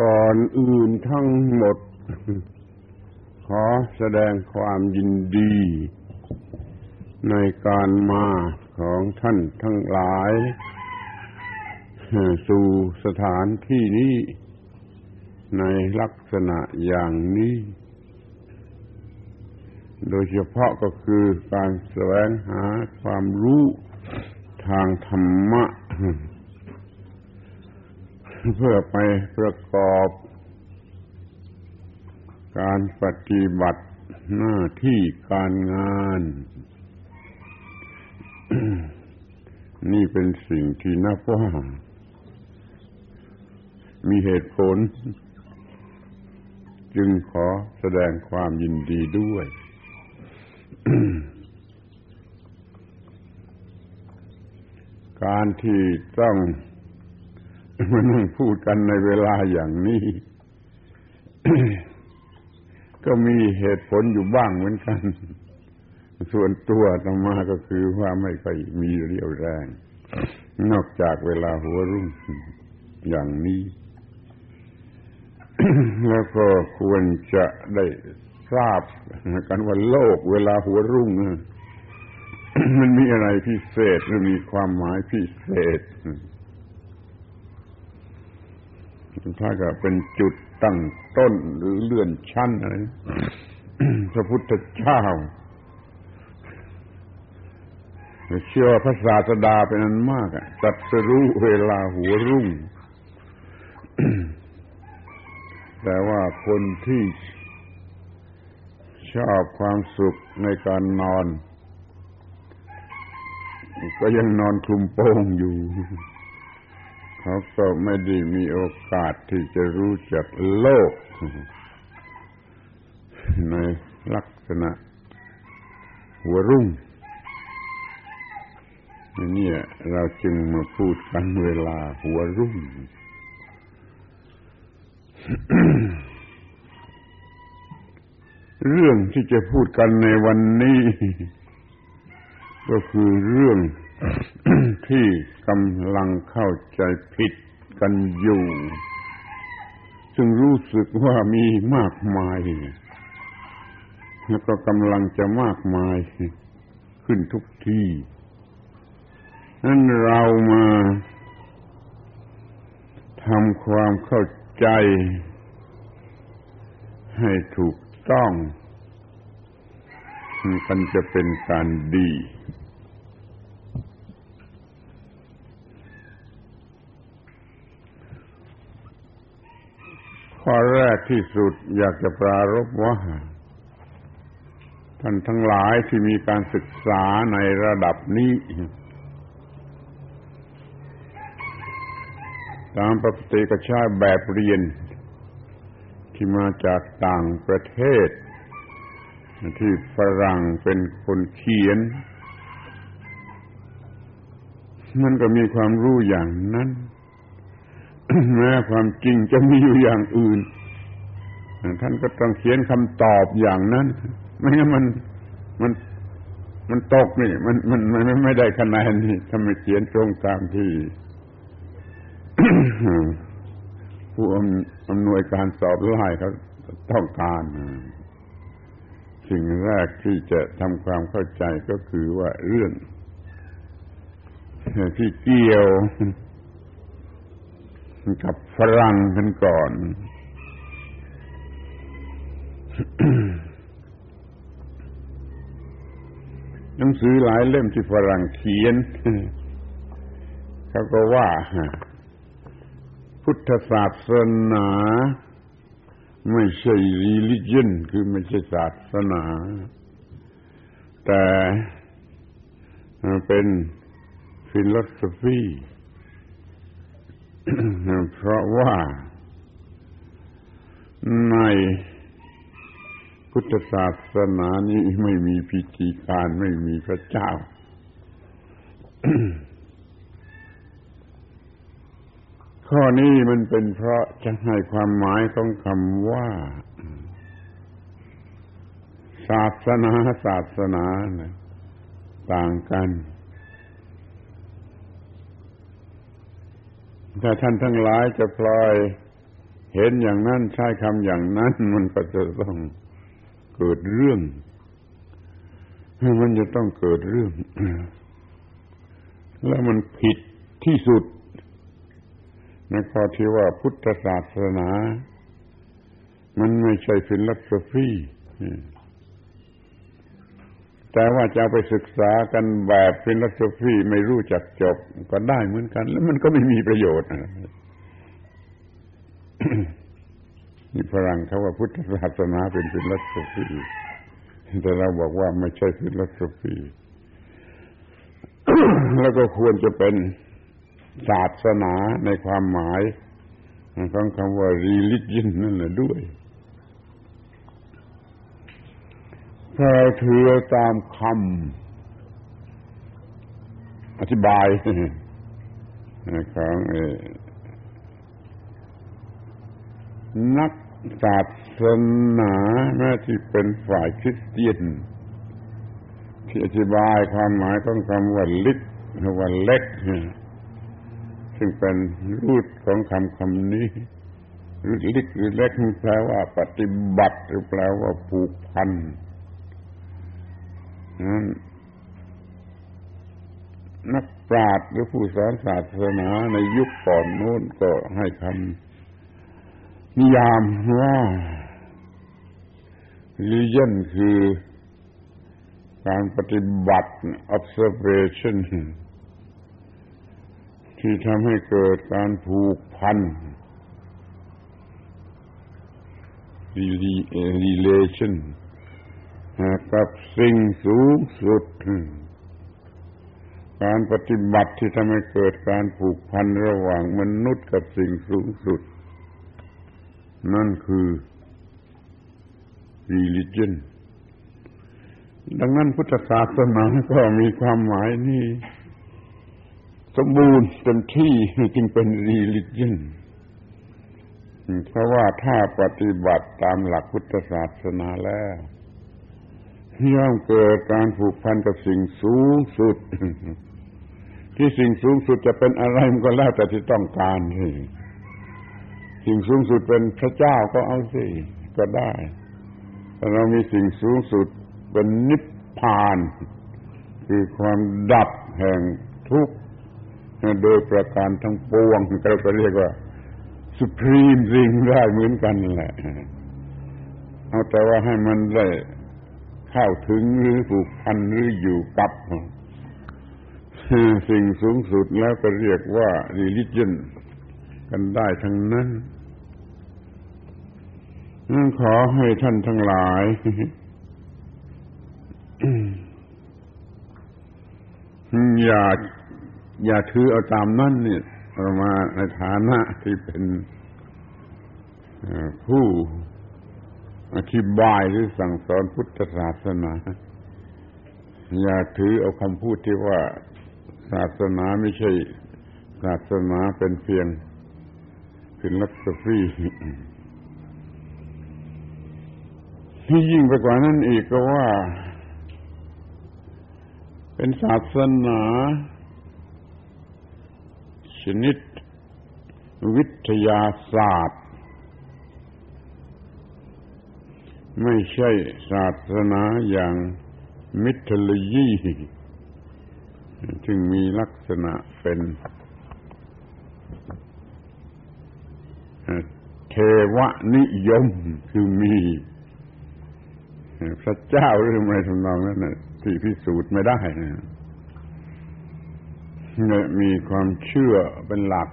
ก่อนอื่นทั้งหมด ขอแสดงความยินดี ในการมาของท่านทั้งหลาย สู่สถานที่นี้ ในลักษณะอย่างนี้ โดยเฉพาะก็คือการแสวงหาความรู้ทางธรรมะ เพื่อไปประกอบการปฏิบัติหน้าที่การงาน นี่เป็นสิ่งที่นับว่ามีเหตุผล จึงขอแสดงความยินดีด้วย การที่ต้อง มานั่งพูดกันในเวลาอย่างนี้ ก็มีเหตุผลอยู่บ้างเหมือนกัน ส่วนตัวธรรมาก็คือว่าไม่ค่อยมีเรี่ยวแรง นอกจากเวลาหัวรุ่งอย่างนี้ แล้วก็ควรจะได้ทราบกันว่าโลกเวลาหัวรุ่งมันมีอะไรพิเศษหรือมีความหมายพิเศษ ถ้าก็เป็นจุดตั้งต้นหรือเลื่อนชั้นอะไรพระพุทธเจ้าเชื่อพระศาสดาเป็นอันมากอะตัดสรู้เวลาหัวรุ่ง แต่ว่าคนที่ชอบความสุขในการนอน ก็ยังนอนคลุมโปงอยู่ เขาก็ไม่ได้มีโอกาสที่จะรู้จักโลก ในลักษณะหัวรุ่งนี่เราจึงมาพูดกันเวลาหัวรุ่ง เรื่องที่จะพูดกันในวันนี้ ก็คือเรื่อง ที่กำลังเข้าใจผิดกันอยู่ ซึ่งรู้สึกว่ามีมากมาย แล้วก็กำลังจะมากมายขึ้นทุกที่นั้นเรามาทำความเข้าใจให้ถูกต้อง มันจะเป็นการดี ข้อแรกที่สุดอยากจะปรารบว่า ท่านทั้งหลายที่มีการศึกษาในระดับนี้ตามปกติก็ใช้แบบเรียน ที่มาจากต่างประเทศ ที่ฝรั่งเป็นคนเขียน มันก็มีความรู้อย่างนั้น แม้ความจริงจะมีอยู่อย่างอื่น ท่านก็ต้องเขียนคำตอบอย่างนั้น ไม่งั้นมันมันมันตกนี่ มันมันมันไม่ได้คะแนนนี่ถ้าไม่เขียนตรงตามที่ ผู้อำนวยการสอบไล่เขาต้องการสิ่งแรกที่จะทำความเข้าใจก็คือว่าเรื่องที่เกี่ยว กับฝรั่งกันก่อน หนังสือหลายเล่มที่ฝรั่งเขียนเขาก็ว่า พุทธศาสนา ไม่ใช่ religion คือไม่ใช่ศาสนา แต่เป็น philosophy เพราะว่าในพุทธศาสนานี้ไม่มีพิธีการไม่มีพระเจ้า ข้อนี้มันเป็นเพราะจะให้ความหมายของคำว่า ศาสนาศาสนาต่างกัน ถ้าท่านทั้งหลายจะพลอย เห็นอย่างนั้นใช้คำอย่างนั้น มันก็จะต้องเกิดเรื่อง มันจะต้องเกิดเรื่อง แล้วมันผิดที่สุด ในข้อที่ว่าพุทธศาสนา มันไม่ใช่ philosophy แต่ว่าจะไปศึกษากันแบบ philosophy ไม่รู้จักจบ ก็ได้เหมือนกัน แล้วมันก็ไม่มีประโยชน์นี่ฝรั่งเขาว่าพุทธศาสนาเป็น philosophyแต่เราบอกว่าไม่ใช่ฟิลโสฟีแล้วก็ควรจะเป็นศาสนาในความหมายของคำว่า religion นั่นแหละด้วย ถ้าถือตามคำอธิบายของนักศาสนาแม้ที่เป็นฝ่ายคริสเตียน ที่อธิบายความหมายของคำว่าลิกว่าเล็ก ซึ่งเป็นรูดของคำคำนี้รูดลิกหรือเล็กแปลว่าปฏิบัติหรือแปลว่าผูกพัน นั้นนักปราชญ์หรือผู้สอนศาสนาในยุคก่อนโน้นก็ให้คำนิยามว่า religion คือการปฏิบัติ observation ที่ทำให้เกิดการผูกพัน relation กับสิ่งสูงสุด การปฏิบัติที่ทำให้เกิดการผูกพันระหว่างมนุษย์กับสิ่งสูงสุด นั่นคือ religion ดังนั้นพุทธศาสนาก็มีความหมายนี่สมบูรณ์เต็มที่จึงเป็น religion เพราะว่าถ้าปฏิบัติตามหลักพุทธศาสนาแล้ว ย่อมเกิดการผูกพันกับสิ่งสูงสุด ที่สิ่งสูงสุดจะเป็นอะไรมันก็แล้วแต่ที่ต้องการสิสิ่งสูงสุดเป็นพระเจ้าก็เอาสิก็ได้แต่เรามีสิ่งสูงสุดเป็นนิพพาน คือความดับแห่งทุกข์โดยประการทั้งปวงเราก็เรียกว่าสุพรีมริงได้เหมือนกันแหละเอาแต่ว่าให้มันได้ เข้าถึงหรือผูกพันหรืออยู่กับ สิ่งสูงสุดแล้วก็เรียกว่า religion กันได้ทั้งนั้นนั่นขอให้ท่านทั้งหลายอย่าอย่าถือเอาตามนั่นเนี่ยมาในฐานะที่เป็นผู้ อธิบายหรือสั่งสอนพุทธศาสนา อย่าถือเอาคำพูดที่ว่าศาสนาไม่ใช่ศาสนาเป็นเพียงฟิลโสฟีที่ยิ่งไปกว่านั้นอีกก็ว่า เป็นศาสนา ชนิดวิทยาศาสตร์ ไม่ใช่ศาสนาอย่างมิทลยีจึงมีลักษณะเป็นเทวนิยมคือมีพระเจ้าหรือไม่ทำนองนั้นที่พิสูจน์ไม่ได้นะมีความเชื่อเป็นหลัก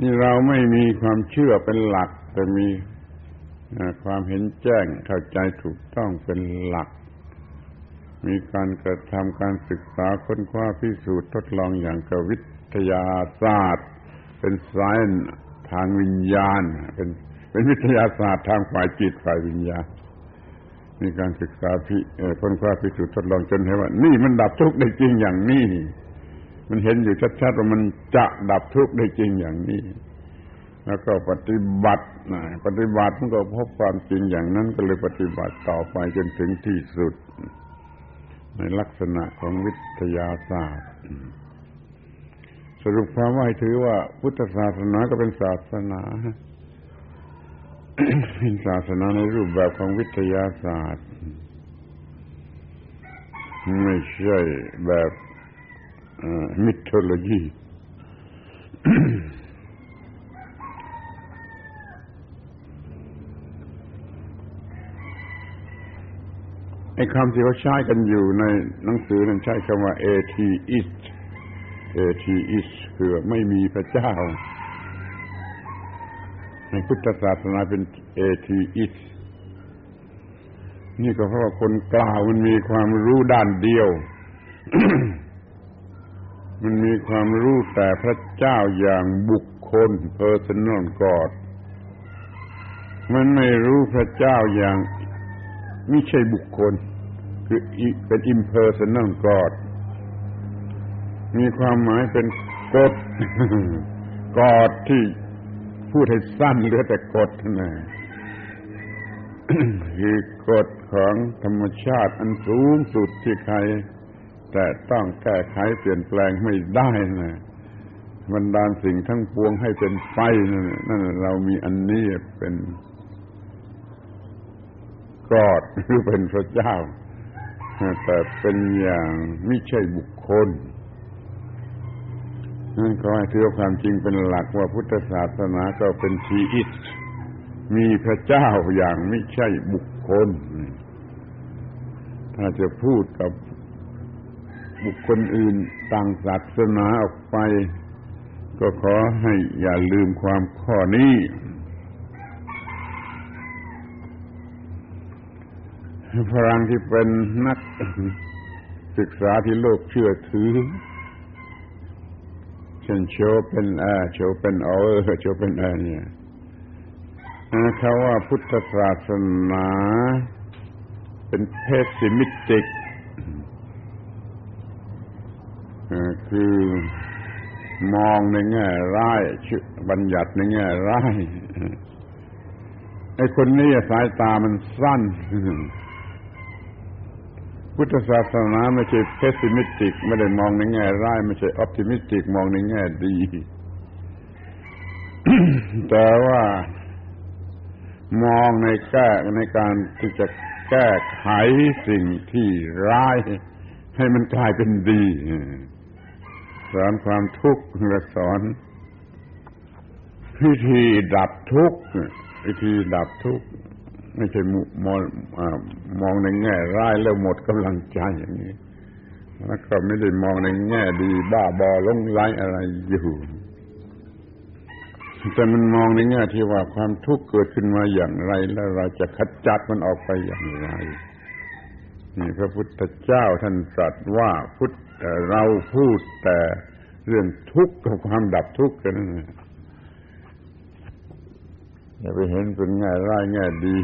นี่เราไม่มีความเชื่อเป็นหลัก แต่มี ความเห็นแจ้งเข้าใจถูกต้องเป็นหลัก มีการกระทำการศึกษาค้นคว้าพิสูจน์ทดลองอย่างกวิทยาศาสตร์ เป็นไซน์ทางวิญญาณ เป็นเป็นวิทยาศาสตร์ทางฝ่ายจิตฝ่ายวิญญาณมีการศึกษาพิค้นคว้าพิสูจน์ทดลองจนเห็นว่า นี่มันดับทุกข์ได้จริงอย่างนี้ มันเห็นอยู่ชัดๆว่ามันจะดับทุกข์ได้จริงอย่างนี้ แล้วก็ปฏิบัตินะปฏิบัติมันก็พบความจริงอย่างนั้นก็เลยปฏิบัติต่อไปจนถึงที่สุด ในลักษณะของวิทยาศาสตร์ศรุปความว่าถือว่าพุทธศาสนาก็เป็นศาสนาเป็นศาสนาในรูปแบบของวิทยาศาสตร์ ไม่ใช่แบบมิทโลจี ไอ้คำที่เขาใช้กันอยู่ในหนังสือนั้นใช้คำว่า atheist atheist คือไม่มีพระเจ้า ในพุทธศาสนาเป็น atheist นี่ก็เพราะว่าคนกล่าวมันมีความรู้ด้านเดียว มันมีความรู้แต่พระเจ้าอย่างบุคคล personal God มันไม่รู้พระเจ้าอย่าง ไม่ใช่บุคคล คือเป็น impersonal God มีความหมายเป็นกฎกอดที่พูดให้สั้นเหลือแต่กฎนะคือกฎของธรรมชาติอันสูงสุดที่ใคร แต่ต้องแก้ไขเปลี่ยนแปลงไม่ได้นะบรรดาสิ่งทั้งปวงให้เป็นไฟนั่นนั่นเรามีอันนี้เป็น กอดหรือเป็นพระเจ้า แต่เป็นอย่างไม่ใช่บุคคลนั่นก็ให้ถือความจริงเป็นหลักว่าพุทธศาสนาก็เป็นชีอิตมีพระเจ้าอย่างไม่ใช่บุคคล ถ้าจะพูดกับบุคคลอื่นต่างศาสนาออกไป ก็ขอให้อย่าลืมความข้อนี้ ฝรั่งที่เป็นนักศึกษาที่โลกเชื่อถือ เช่นโชเป็นอาโชเป็นออโชเป็นอาเนี่ยเขาว่าพุทธศาสนา เป็นเพศสิมิติกคือมองในแง่ร้ายบัญญัติในแง่ร้ายไอ้คนนี้สายตามันสั้น พุทธศาสนาไม่ใช่ pessimistic ไม่ได้มองในแง่ร้ายไม่ใช่ optimistic มองในแง่ดี แต่ว่ามองในแก้ในการที่จะแก้ไขสิ่งที่ร้าย ให้มันกลายเป็นดี สอนความทุกข์และสอนวิธีดับทุกข์วิธีดับทุกข์ ไม่ใช่มองมองในแง่ร้ายแล้วหมดกำลังใจอย่างนี้แล้วก็ไม่ได้มองในแง่ดีบ้าบอลงไร้อะไรอยู่แต่มันมองในแง่ที่ว่าความทุกข์เกิดขึ้นมาอย่างไร แล้วเราจะขจัดมันออกไปอย่างไรนี่พระพุทธเจ้าท่านตรัสว่าพุทธเราพูดแต่เรื่องทุกข์กับความดับทุกข์กันนั่น อย่าไปเห็นเป็นแง่ร้ายแง่ดี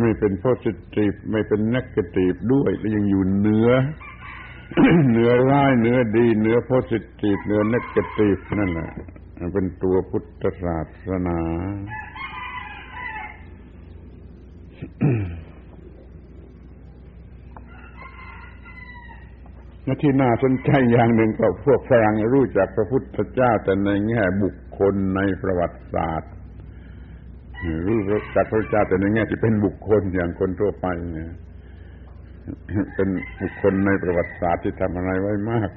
ไม่เป็นโพสิทีฟไม่เป็นนักกตีฟด้วยแล้วยังอยู่เหนือเหนือร้ายเหนือดีเหนือโพสิทีฟเหนือนักกตีฟนั่นแหละเป็นตัวพุทธศาสนา และที่น่าสนใจอย่างหนึ่งก็พวกฝรั่งรู้จักพระพุทธเจ้าแต่ในแง่บุคคลในประวัติศาสตร์รู้จักพระเจ้าแต่ในแง่ที่เป็นบุคคลอย่างคนทั่วไปเนี่ยเป็นบุคคลในประวัติศาสตร์ที่ทำอะไรไว้มาก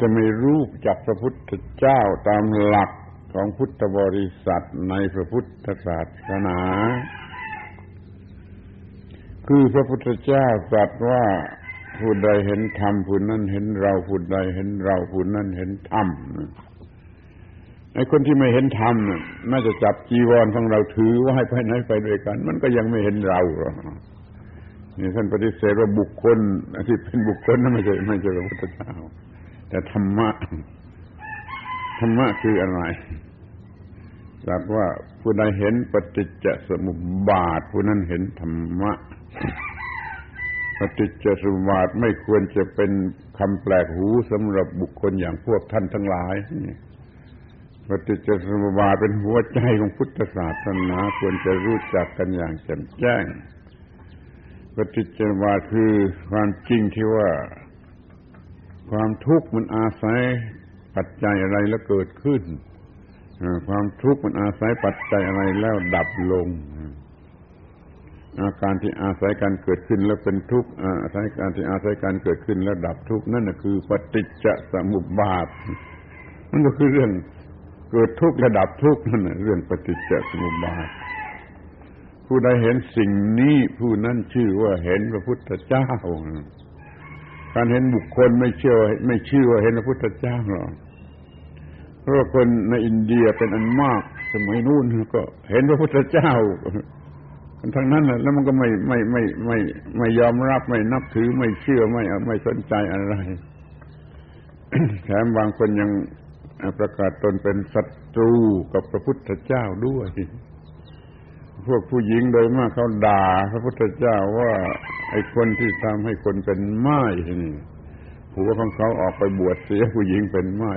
จะไม่รู้จักพระพุทธเจ้าตามหลักของพุทธบริษัทในพระพุทธศาสนา คือพระพุทธเจ้าตรัสว่า ผู้ใดเห็นธรรมผู้นั้นเห็นเราผู้ใดเห็นเราผู้นั้นเห็นธรรมไอ้คนที่ไม่เห็นธรรมน่าจะจับจีวรของเราถือว่าให้ไปไหนไปด้วยกัน มันก็ยังไม่เห็นเราหรอกนี่ท่านปฏิเสธว่าบุคคลที่เป็นบุคคลนั้นไม่ใช่ไม่ใช่พระพุทธเจ้าแต่ธรรมะธรรมะคืออะไรจักว่าผู้ใดเห็นปฏิจจสมุปบาทผู้นั้นเห็นธรรมะ ปฏิจจสมุปบาทไม่ควรจะเป็นคำแปลกหูสำหรับบุคคลอย่างพวกท่านทั้งหลายปฏิจจสมุปบาทเป็นหัวใจของพุทธศาสนาควรจะรู้จักกันอย่างแจ่มแจ้งปฏิจจสมุปบาทคือความจริงที่ว่า ความทุกข์มันอาศัยปัจจัยอะไรแล้วเกิดขึ้นความทุกข์มันอาศัยปัจจัยอะไรแล้วดับลง อาการที่อาศัยการเกิดขึ้นแล้วเป็นทุกข์อาศัยการที่อาศัยการเกิดขึ้นแล้วดับทุกข์นั่นคือปฏิจจสมุปบาทมันก็คือเรื่องเกิดทุกข์ระดับทุกข์นั่นเรื่องปฏิจจสมุปบาท ผู้ใดเห็นสิ่งนี้ผู้นั้นชื่อว่าเห็นพระพุทธเจ้าการเห็นบุคคลไม่เชื่อไม่ชื่อว่าเห็นพระพุทธเจ้าหรอกเพราะคนในอินเดียเป็นอันมาก สมัยนู้นก็เห็นพระพุทธเจ้า ทั้งนั้นแหละแล้วมันก็ไม่ไม่ไม่ไม่ไม่ยอมรับไม่นับถือไม่เชื่อไม่ไม่สนใจอะไรแถมบางคนยังประกาศตนเป็นศัตรูกับพระพุทธเจ้าด้วย พวกผู้หญิงโดยมากเขาด่า พระพุทธเจ้าว่าไอ้คนที่ทำให้คนเป็นไม้นี่ผัวของเขาออกไปบวชเสียผู้หญิงเป็นไม้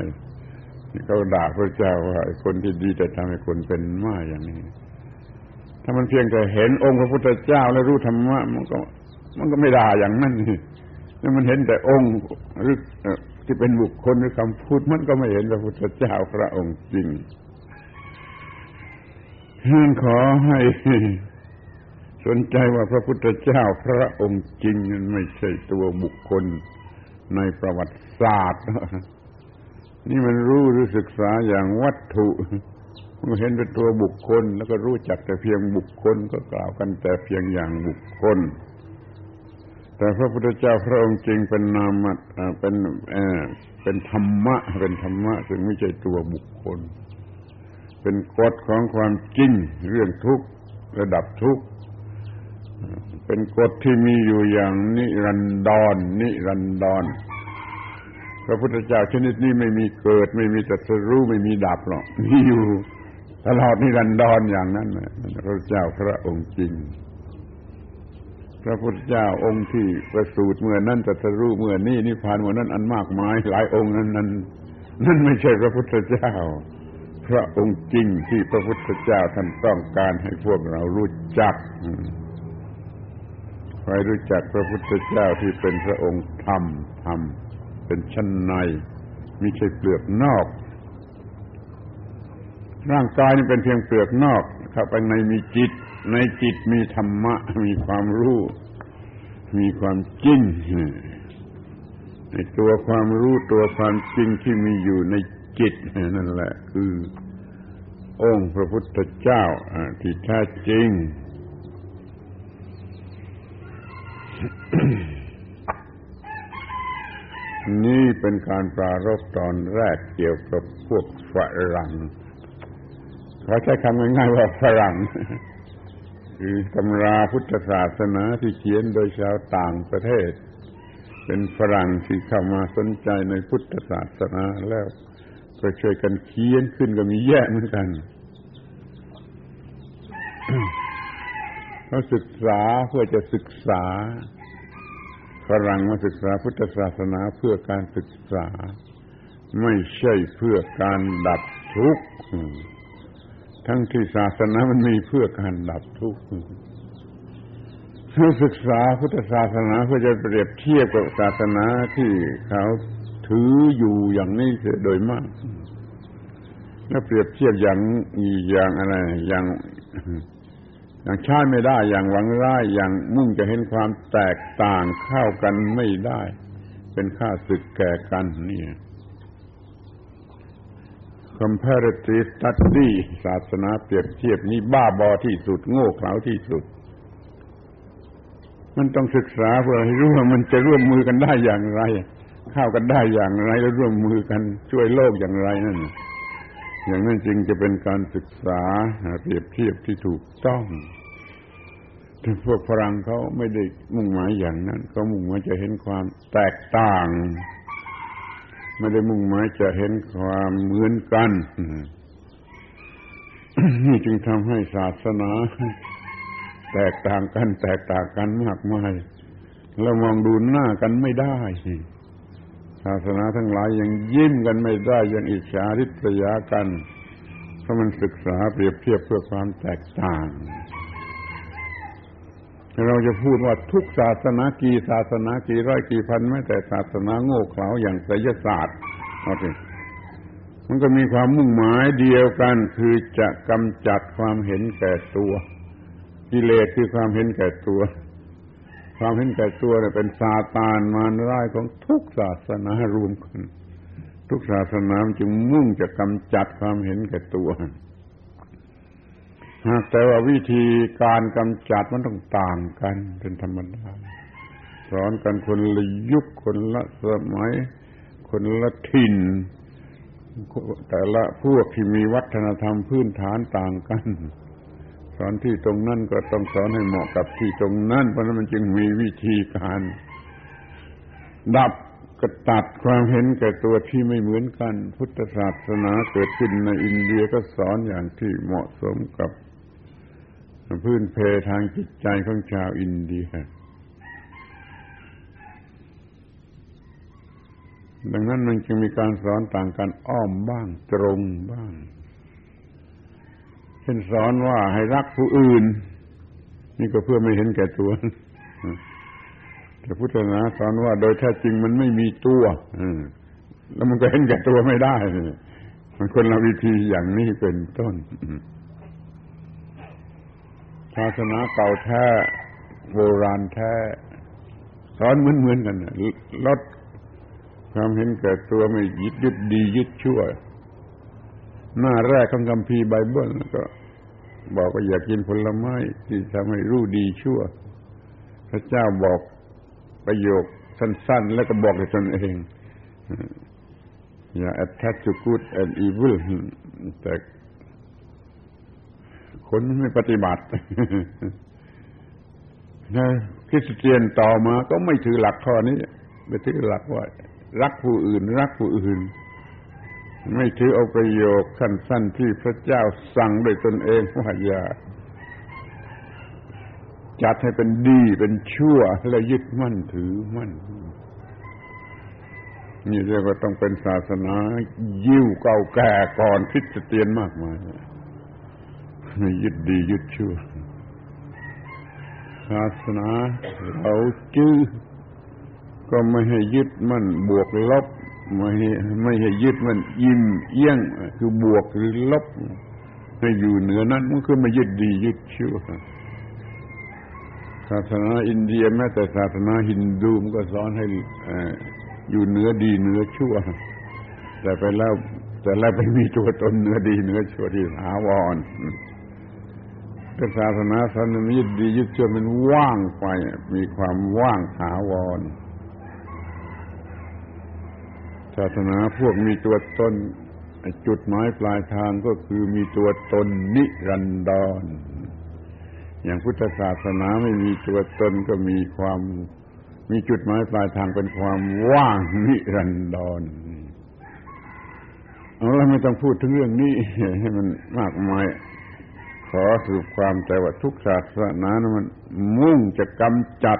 เขาด่าพระเจ้าว่าไอ้คนที่ดีแต่ทำให้คนเป็นไม้อย่างนี้ ถ้ามันเพียงแต่เห็นองค์พระพุทธเจ้าแล้วรู้ธรรมะมันก็ มันก็ไม่ด่าอย่างนั้นนี่แล้วมันเห็นแต่องค์หรือที่เป็นบุคคลหรือคำพูดมันก็ไม่เห็นพระพุทธเจ้าพระองค์จริงฉันขอให้สนใจว่าพระพุทธเจ้าพระองค์จริงนั้นไม่ใช่ตัวบุคคลในประวัติศาสตร์ นี่มันรู้หรือศึกษาอย่างวัตถุ มันเห็นเป็นตัวบุคคล แล้วก็รู้จักแต่เพียงบุคคลก็กล่าวกันแต่เพียงอย่างบุคคล แต่พระพุทธเจ้าพระองค์จริงเป็นนามเป็นเป็นธรรมะ เป็นธรรมะซึ่งไม่ใช่ตัวบุคคล เป็นกฎของความจริงเรื่องทุกข์ระดับทุกข์เป็นกฎที่มีอยู่อย่างนิรันดรนนิรันดรพระพุทธเจ้าชนิดนี้ไม่มีเกิด ไม่มีจัตรู้ไม่มีดับหรอกมีอยู่ ตลอดนิรันดรอย่างนั้นพระเจ้าพระองค์จริง พระพุทธเจ้าองค์ที่ประสูติเมื่อนั้นจะทะรู้เมื่อนี้นิพพานเมื่อนั้นอันมากมาย หลายองค์นั้นนั้นนั่นไม่ใช่พระพุทธเจ้า พระองค์จริงที่พระพุทธเจ้าท่านต้องการให้พวกเรารู้จักใครรู้จักพระพุทธเจ้าที่เป็นพระองค์ธรรมธรรมเป็นชั้นในม่ใช่เปลือกนอก ร่างกายนี่เป็นเพียงเปลือกนอกเข้าไปในมีจิต ในจิตมีธรรมะ มีความรู้ มีความจริงในตัวความรู้ตัวความจริงที่มีอยู่ในจิตนั่นแหละ คือ องค์พระพุทธเจ้าที่แท้จริงนี่เป็นการปรารบตอนแรกเกี่ยวกับพวกฝรั่ง เขาใช้คำง่ายๆว่าฝรั่งคือตำราพุทธศาสนาที่เขียนโดยชาวต่างประเทศ เป็นฝรั่งที่เข้ามาสนใจในพุทธศาสนาแล้วก็ช่วยกันเขียนขึ้นก็มีแยะเหมือนกันเขาศึกษาเพื่อจะศึกษาฝรั่งมาศึกษาพุทธศาสนาเพื่อการศึกษา ไม่ใช่เพื่อการดับทุกข์ ทั้งที่ศาสนามันมีเพื่อการดับทุกข์ศึกษาพุทธศาสนาเพื่อจะเปรียบเทียบกับศาสนาที่เขาถืออยู่อย่างนี้โดยมากแล้วเปรียบเทียบอย่างอย่างอะไร อย่าง อย่างชาติไม่ได้ อย่างหวังร้ายอย่างมุ่งจะเห็นความแตกต่างเข้ากันไม่ได้ เป็นค่าศึกแก่กันนี่ comparative study ศาสนาเปรียบเทียบนี่บ้าบอที่สุด โง่เขลาที่สุด มันต้องศึกษาเพื่อให้รู้ว่ามันจะร่วมมือกันได้อย่างไร เข้ากันได้อย่างไรแล้วร่วมมือกันช่วยโลกอย่างไรนั่นอย่างนั้นจริงจะเป็นการศึกษาเปรียบเทียบที่ถูกต้องแต่พวกฝรั่งเขาไม่ได้มุ่งหมายอย่างนั้นเขามุ่งหมายจะเห็นความแตกต่าง ไม่ได้มุ่งหมายจะเห็นความเหมือนกันนี่จึงทำให้ศาสนา แตกต่างกัน แตกต่างกันมากมายเรามองดูหน้ากันไม่ได้ศาสนาทั้งหลายยังยิ้มกันไม่ได้ยังอิจฉาริษยากันเพราะมันศึกษาเปรียบเทียบเพื่อความแตกต่าง เราจะพูดว่าทุกศาสนากี่ศาสนากี่ร้อยกี่พันแม้แต่ศาสนาโง่เขลาอย่างไสยศาสตร์เอาสิมันก็มีความมุ่งหมายเดียวกันคือจะกำจัดความเห็นแก่ตัวกิเลสคือความเห็นแก่ตัว ความเห็นแก่ตัวเนี่ยเป็นซาตานมารร้ายของทุกศาสนารวมกัน ทุกศาสนาจึงมุ่งจะกำจัดความเห็นแก่ตัว แต่ว่าวิธีการกำจัดมันต้องต่างกันเป็นธรรมดาสอนกันคนละยุคคนละสมัย คนละถิ่น แต่ละพวกที่มีวัฒนธรรมพื้นฐานต่างกัน สอนที่ตรงนั้นก็ต้องสอนให้เหมาะกับที่ตรงนั้นเพราะนั้นมันจึงมีวิธีการ ดับกระตัดความเห็นแก่ตัวที่ไม่เหมือนกัน พุทธศาสนาเกิดขึ้นในอินเดียก็สอนอย่างที่เหมาะสมกับ พื้นเพทางจิตใจของชาวอินเดีย ดังนั้นมันจึงมีการสอนต่างกันอ้อมบ้างตรงบ้าง เช่นสอนว่าให้รักผู้อื่น นี่ก็เพื่อไม่เห็นแก่ตัวแต่พุทธศาสนาสอนว่าโดยแท้จริงมันไม่มีตัวแล้วมันก็เห็นแก่ตัวไม่ได้ มันคนละวิธีอย่างนี้เป็นต้น ศาสนาเก่าแท้โบราณแท้สอนเหมือนเหมือนกันลดความเห็นแก่ตัวไม่ยึดยึดดียึดชั่ว หน้าแรกของคัมภีไบเบิลก็ บอกว่าอยากกินผลไม้ที่ทำให้รู้ดีชั่ว พระเจ้าบอกประโยคสั้น ๆ แล้วก็บอกกับตนเองอย่า attach to good and evil แต่ คนไม่ปฏิบัตินะคริสเตียนต่อมาก็ไม่ถือหลักข้อนี้ไม่ถือหลักว่า รักผู้อื่น รักผู้อื่น ไม่ถือเอาประโยคสั้นที่พระเจ้าสั่งโดยตนเองว่าอย่าจัดให้เป็นดีเป็นชั่ว และยึดมั่นถือมั่นนี่เรียกว่าต้องเป็นศาสนา ยิ่วเก่าแก่ก่อนคริสเตียนมากมาย ไม่ยึดดียึดชั่ว ศาสนาเราจื้อก็ไม่ให้ยึดมั่นบวกลบ ไม่ไม่ให้ยึดมันยิ้มเอี้ยง คือบวกหรือลบให้อยู่เหนือนั้นมันคือไม่ยึดดียึดชั่วศาสนาอินเดียแม้แต่ศาสนาฮินดูมันก็สอนให้อยู่เหนือดีเหนือชั่ว แต่ไปแล้วแต่แล้วไปมีตัวตนเหนือดีเหนือชั่วที่หาวร ก็ศาสนาสันนิยึดดียึดเชื่อมันว่างไป มีความว่างถาวร ศาสนาพวกมีตัวตนจุดหมายปลายทางก็คือมีตัวตนนิรันดร อย่างพุทธศาสนาไม่มีตัวตนก็มีความ มีจุดหมายปลายทางเป็นความว่างนิรันดรเอาล้วไม่ต้องพูดถึงเรื่องนี้ให้มันมากมาย ขอสรุปความแต่ว่าทุกศาสนานะมันมุ่งจะกำจัด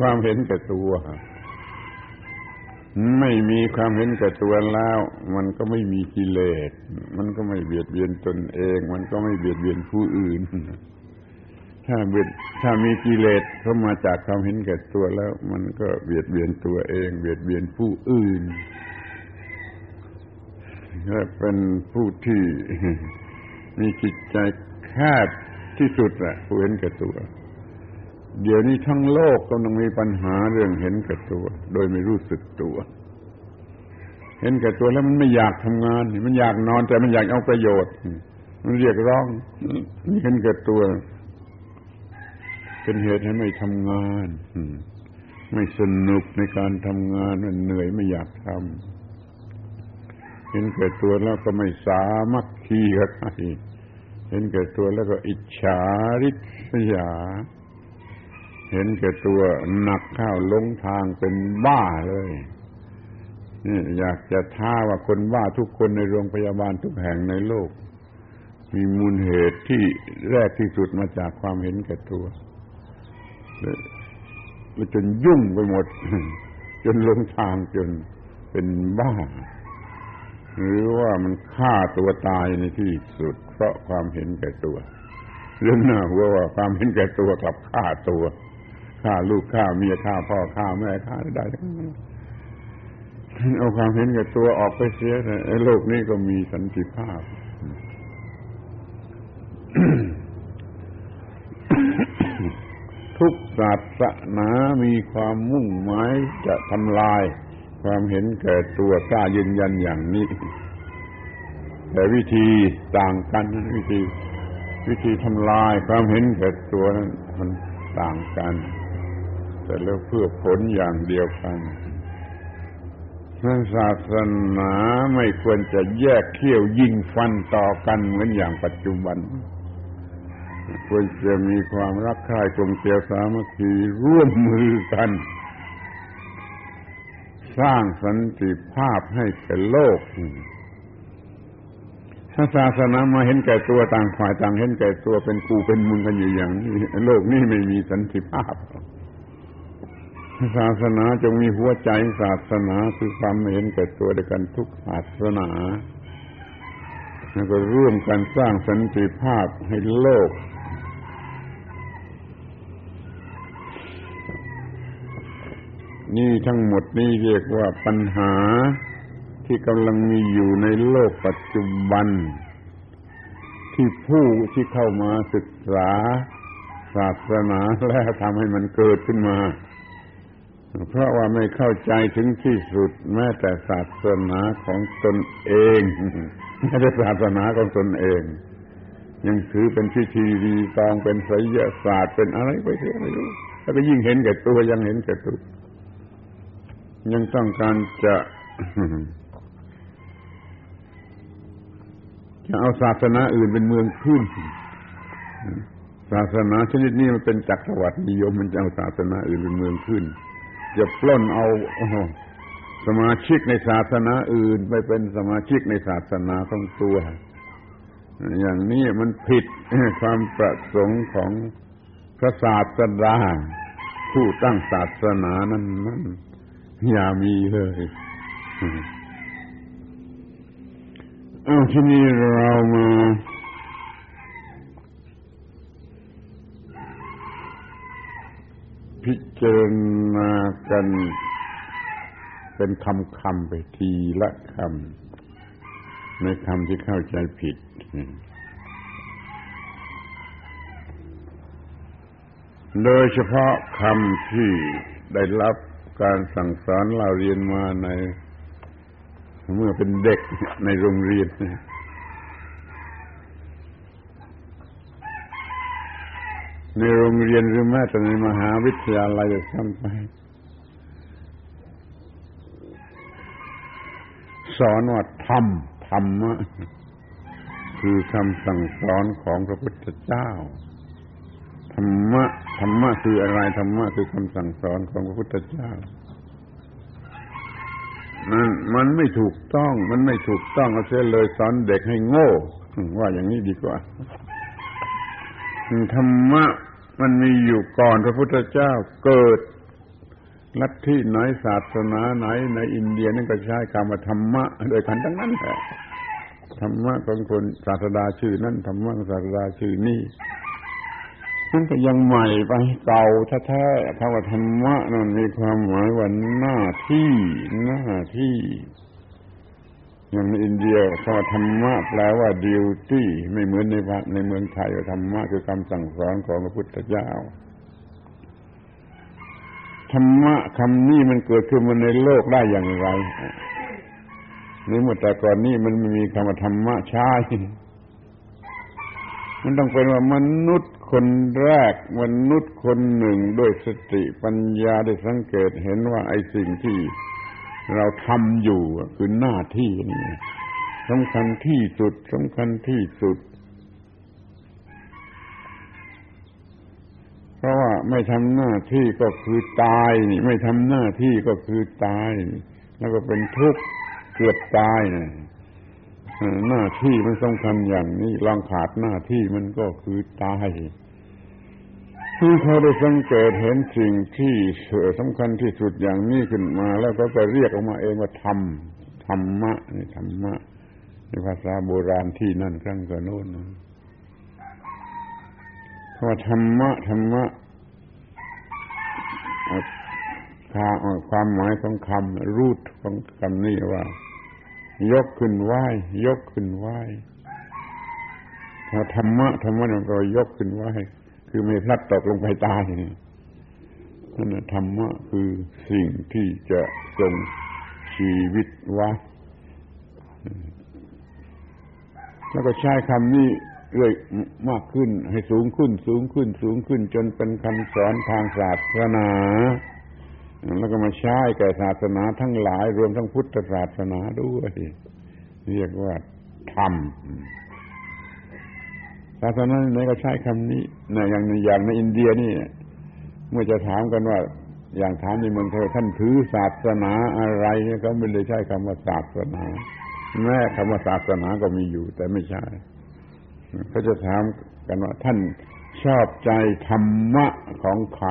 ความเห็นแก่ตัว ไม่มีความเห็นแก่ตัวแล้ว มันก็ไม่มีกิเลส มันก็ไม่เบียดเบียนตนเอง มันก็ไม่เบียดเบียนผู้อื่น ถ้าเบียดถ้ามีกิเลสเข้ามาจากความเห็นแก่ตัวแล้ว มันก็เบียดเบียนตัวเอง เบียดเบียนผู้อื่นและเป็นผู้ที่มีจิตใจ แคบที่สุดแหละผู้เห็นแก่ตัว เดี๋ยวนี้ทั้งโลกกำลังมีปัญหาเรื่องเห็นแก่ตัว โดยไม่รู้สึกตัว เห็นแก่ตัวแล้วมันไม่อยากทำงาน มันอยากนอนแต่มันอยากเอาประโยชน์ มันเรียกร้องเห็นแก่ตัว เป็นเหตุให้ไม่ทำงานไม่สนุกในการทำงานมันเหนื่อยไม่อยากทำเห็นแก่ตัวแล้วก็ไม่สามัคคีกับใคร เห็นแก่ตัวแล้วก็อิจฉาริษยา เห็นแก่ตัวหนักข้าวลงทางเป็นบ้าเลยนี่อยากจะท้าว่าคนบ้าทุกคนในโรงพยาบาลทุกแห่งในโลก มีมูลเหตุที่แรกที่สุดมาจากความเห็นแก่ตัวจนยุ่งไปหมด จนลงทางจนเป็นบ้า หรือว่ามันฆ่าตัวตายในที่สุด เพราะความเห็นแก่ตัวเรื่องหน้าหัวว่าความเห็นแก่ตัวกลับฆ่าตัวฆ่าลูกฆ่าเมียฆ่าพ่อฆ่าแม่ฆ่าได้ทั้งนั้นเอาความเห็นแก่ตัวออกไปเสียไอ้โลกนี้ก็มีสันติภาพทุกศาสนามีความมุ่งหมายจะทำลาย ความเห็นแก่ตัวกล้ายืนยันอย่างนี้ แต่วิธีต่างกันวิธี วิธีทำลายความเห็นแก่ตัวนั้นมันต่างกัน แต่แล้วเพื่อผลอย่างเดียวกันนั้นศาสนาไม่ควรจะแยกเขี้ยวยิงฟันต่อกันเหมือนอย่างปัจจุบัน ควรจะมีความรักใคร่กลมเกลียวสามัคคีร่วมมือกัน สร้างสันติภาพให้แก่โลกถ้าศาสนามาเห็นแก่ตัวต่างฝ่ายต่างเห็นแก่ตัวเป็นกูเป็นมึงกันอยู่อย่างนี้โลกนี้ไม่มีสันติภาพศาสนาจงมีหัวใจศาสนาคือความเห็นแก่ตัวด้วยกันทุกศาสนาแล้วก็ร่วมกันสร้างสันติภาพให้โลก นี่ทั้งหมดนี่เรียกว่าปัญหาที่กำลังมีอยู่ในโลกปัจจุบัน ที่ผู้ที่เข้ามาศึกษาศาสนาแล้วทำให้มันเกิดขึ้นมา เพราะว่าไม่เข้าใจถึงที่สุด แม้แต่ศาสนาของตนเองแม้แต่ศาสนาของตนเอง ยังถือเป็นพิธีรีตองเป็นไสยศาสตร์เป็นอะไรไปเถอะไม่รู้แล้วก็ยิ่งเห็นแก่ตัวยังเห็นแก่ตัว ยังต้องการจะจะเอาศาสนาอื่นเป็นเมืองขึ้น ศาสนาชนิดนี้มันเป็นจักรวรรดินิยมมันจะเอาศาสนาอื่นเป็นเมืองขึ้น จะปล้นเอาสมาชิกในศาสนาอื่นไปเป็นสมาชิกในศาสนาของตัว อย่างนี้มันผิดความประสงค์ของพระศาสดาผู้ตั้งศาสนานั้นนั้น อย่ามีเลยเอาที่นี้เรามาพิจารณากันเป็นคำคำไปทีละคำในคำที่เข้าใจผิด โดยเฉพาะคำที่ได้รับ การสั่งสอนเราเรียนมาใน เมื่อเป็นเด็กในโรงเรียนในโรงเรียนหรือแม้แต่ในมหาวิทยาลัยจะซ้ำไป สอนว่าธรรมธรรมะคือคำสั่งสอนของพระพุทธเจ้าธรรมะ ธรรมะคืออะไรธรรมะคือคำสั่งสอนของพระพุทธเจ้านั่นมันไม่ถูกต้อง มันไม่ถูกต้องเอาเสียเลยสอนเด็กให้โง่ ว่าอย่างนี้ดีกว่าธรรมะมันมีอยู่ก่อนพระพุทธเจ้าเกิดลัทธิไหนศาสนาไหน ในอินเดียนั่นก็ใช้คำว่าธรรมะโดยกันทั้งนั้นแหละธรรมะของคนศาสดาชื่อนั่นธรรมะของศาสดาชื่อนี่ นั่นก็ยังใหม่ไปเก่าแท้ๆคำว่าธรรมะนั่นมีความหมายว่าหน้าที่หน้าที่อย่างในอินเดียคำว่าธรรมะแปลว่าดิวตี้ไม่เหมือนในในเมืองไทยว่าธรรมะคือคำสั่งสอนของพระพุทธเจ้าธรรมะคำนี้มันเกิดขึ้นมาในโลกได้อย่างไรนี่เมื่อแต่ก่อนนี้มันไม่มีคำว่าธรรมะใช่ มันต้องเป็นว่ามนุษย์ คนแรกมนุษย์คนหนึ่งด้วยสติปัญญาได้สังเกตเห็นว่าไอ้สิ่งที่เราทำอยู่คือหน้าที่นี่สำคัญที่สุดสำคัญที่สุด เพราะว่าไม่ทำหน้าที่ก็คือตายนี่ ไม่ทำหน้าที่ก็คือตาย แล้วก็เป็นทุกข์เกือบตายนะ หน้าที่มันสำคัญอย่างนี้ลองขาดหน้าที่มันก็คือตายคือเขาได้สังเกตเห็นสิ่งที่สำคัญที่สุดอย่างนี้ขึ้นมา แล้วก็จะเรียกออกมาเองว่าธรรมธรรมะนี่ธรรมะในภาษาโบราณที่นั่นครั้งก่อนโน้นธว่าธรรมะธรรมะความหมายของคำรูทของคำนี้ว่า ยกขึ้นไหวยกขึ้นไหวพอธรรมะธรรมะมันก็ยกขึ้นไหวคือไม่พลัดตกลงไปตายนั่นธรรมะคือสิ่งที่จะทรงชีวิตไว้แล้วก็ใช้คำนี้เรื่อยมากขึ้น ให้สูงขึ้น สูงขึ้น สูงขึ้น จนเป็นคำสอนทางศาสนา แล้วก็มาใช้แก่ศาสนาทั้งหลาย รวมทั้งพุทธศาสนาด้วย เรียกว่าธรรมศาสนาไหนก็ใช้คำนี้นะอย่างอย่างในอินเดียนี่ เมื่อจะถามกันว่า อย่างถามในเมืองไทยท่านถือศาสนาอะไรเนี่ยเขาไม่เลยใช้คำว่าศาสนาแม้คำว่าศาสนาก็มีอยู่ แต่ไม่ใช่เขาจะถามกันว่าท่านชอบใจธรรมะของใคร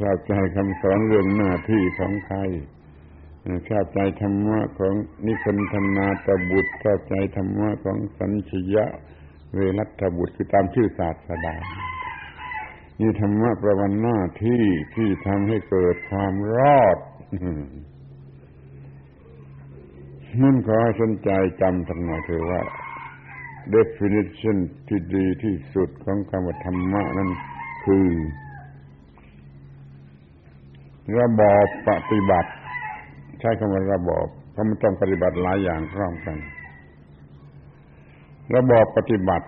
ชอบใจคำสอนเรื่องหน้าที่ของใครชอบใจธรรมะของนิพนธนาตบุตรชอบใจธรรมะของสัญชยะ เวรัตบุตรคือตามชื่อศาสดานี่ธรรมะประวันหน้าที่ที่ทำให้เกิดความรอดนั่นขอให้สนใจจำสักหน่อยเถอะว่า definition ที่ดีที่สุดของคำว่าธรรมะนั่นคือ ระบอบปฏิบัติ ใช้คำว่าระบอบเพราะมันต้องปฏิบัติหลายอย่างพร้อมกัน ระบอบปฏิบัติ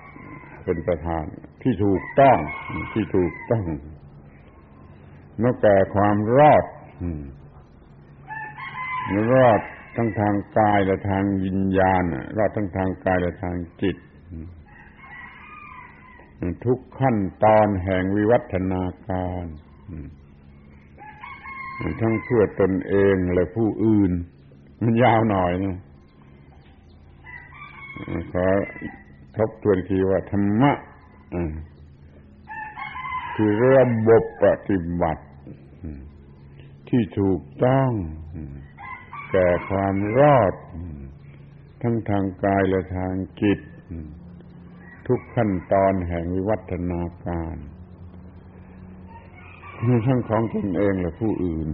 เป็นประธานที่ถูกต้องที่ถูกต้องนอกแก่ความรอดรอดทั้งทางกายและทางวิญญาณรอดทั้งทางกายและทางจิต ทุกขั้นตอนแห่งวิวัฒนาการ ทั้งเพื่อตนเองและผู้อื่น มันยาวหน่อยนะขอทบทวนทีว่าธรรมะคือระบบปฏิบัติ ที่ถูกต้อง แก่ความรอด ทั้งทางกายและทางจิต ทุกขั้นตอนแห่งวิวัฒนาการ ทั้งของตนเองและผู้อื่น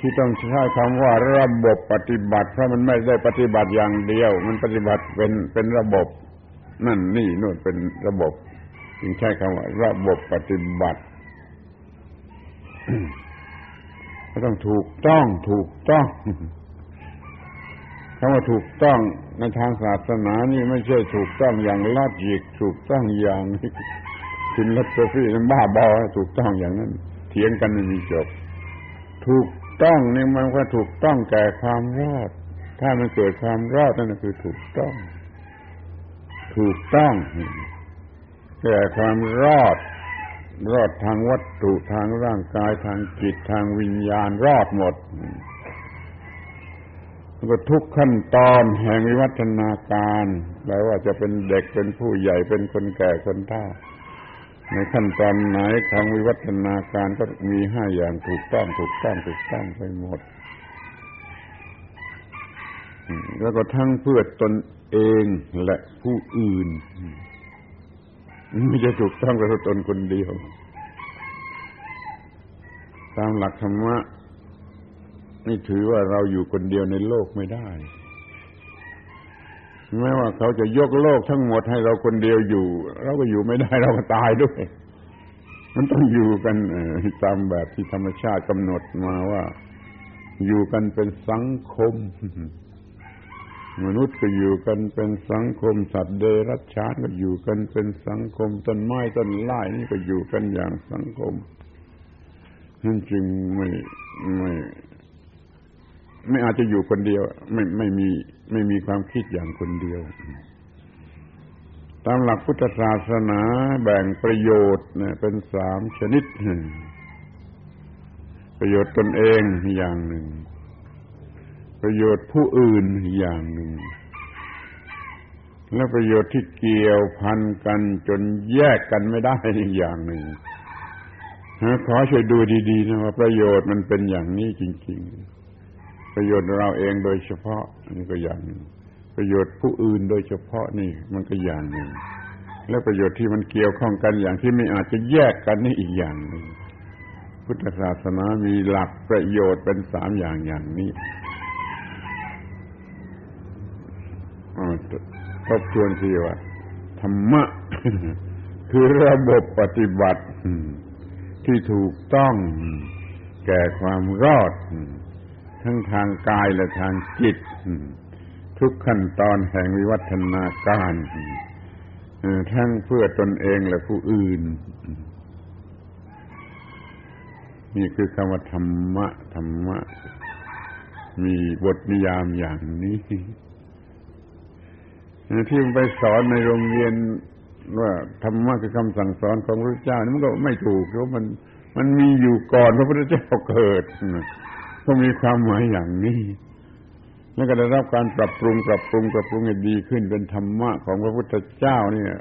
ที่ต้องใช้คำว่าระบบปฏิบัติ เพราะมันไม่ได้ปฏิบัติอย่างเดียว มันปฏิบัติเป็นเป็นระบบ นั่นนี่นู่นเป็นระบบ จึงใช้คำว่า ระบบปฏิบัติก็ต้องถูกต้องถูกต้องคำว่าถูกต้องในทางศาสนานี่ไม่ใช่ถูกต้องอย่างลอดจิกถูกต้องอย่าง ฟินลัตฟี่มันบ้าบอถูกต้องอย่างนั้น เถียงกันไม่มีจบ ถูกต้องนี่มันก็ถูกต้องแก่ความรอด ถ้ามันเกิดความรอดนั่นคือถูกต้อง ถูกต้องแก่ความรอด รอดทางวัตถุทางร่างกายทางจิตทางวิญญาณรอดหมดก็ทุกขั้นตอนแห่งวิวัฒนาการแปลว่าจะเป็นเด็กเป็นผู้ใหญ่เป็นคนแก่คนเฒ่า ในขั้นตอนไหนทางวิวัฒนาการก็มีห้าอย่างถูกต้องถูกต้องถูกต้องไปหมด แล้วก็ทั้งเพื่อตนเองและผู้อื่นไม่จะถูกต้องกับตนคนเดียว ตามหลักธรรมะนี่ถือว่าเราอยู่คนเดียวในโลกไม่ได้ แม้ว่าเขาจะยกโลกทั้งหมดให้เราคนเดียวอยู่ เราก็อยู่ไม่ได้เราก็ตายด้วย มันต้องอยู่กันตามแบบที่ธรรมชาติกำหนดมาว่า อยู่กันเป็นสังคม มนุษย์ก็อยู่กันเป็นสังคม สัตว์เดรัจฉานก็อยู่กันเป็นสังคมต้นไม้ต้นไม้นี่ก็อยู่กันอย่างสังคมนั่นจึงไม่ไม่ ไม่อาจจะอยู่คนเดียว ไม่ไม่มีไม่มีความคิดอย่างคนเดียว ตามหลักพุทธศาสนาแบ่งประโยชน์เนี่ยเป็นสามชนิด ประโยชน์ตนเองอย่างหนึ่ง ประโยชน์ผู้อื่นอย่างหนึ่ง และประโยชน์ที่เกี่ยวพันกันจนแยกกันไม่ได้อย่างหนึ่งขอช่วยดูดีๆนะว่าประโยชน์มันเป็นอย่างนี้จริง ๆ ประโยชน์เราเองโดยเฉพาะนี่ก็อย่างหนึ่งประโยชน์ผู้อื่นโดยเฉพาะนี่มันก็อย่างหนึ่งแล้วประโยชน์ที่มันเกี่ยวข้องกันอย่างที่ไม่อาจจะแยกกันนี่อีกอย่างหนึ่งพุทธศาสนามีหลักประโยชน์เป็นสามอย่างอย่างนี้ทบทวนทีว่าธรรมะ คือระบบปฏิบัติที่ถูกต้องแก่ความรอด ทั้งทางกายและทางจิต ทุกขั้นตอนแห่งวิวัฒนาการทั้งเพื่อตนเองและผู้อื่น นี่คือคำว่าธรรมะ ธรรมะ มีบทนิยามอย่างนี้ที่ไปสอนในโรงเรียนว่าธรรมะคือคำสั่งสอนของพระเจ้านี่มันก็ไม่ถูกเพราะมันมันมีอยู่ก่อนพระพุทธเจ้าเกิด ก็มีความหมายอย่างนี้ แล้วก็ได้รับการปรับปรุง ปรับปรุง ปรับปรุงให้ดีขึ้นเป็นธรรมะของพระพุทธเจ้าเนี่ย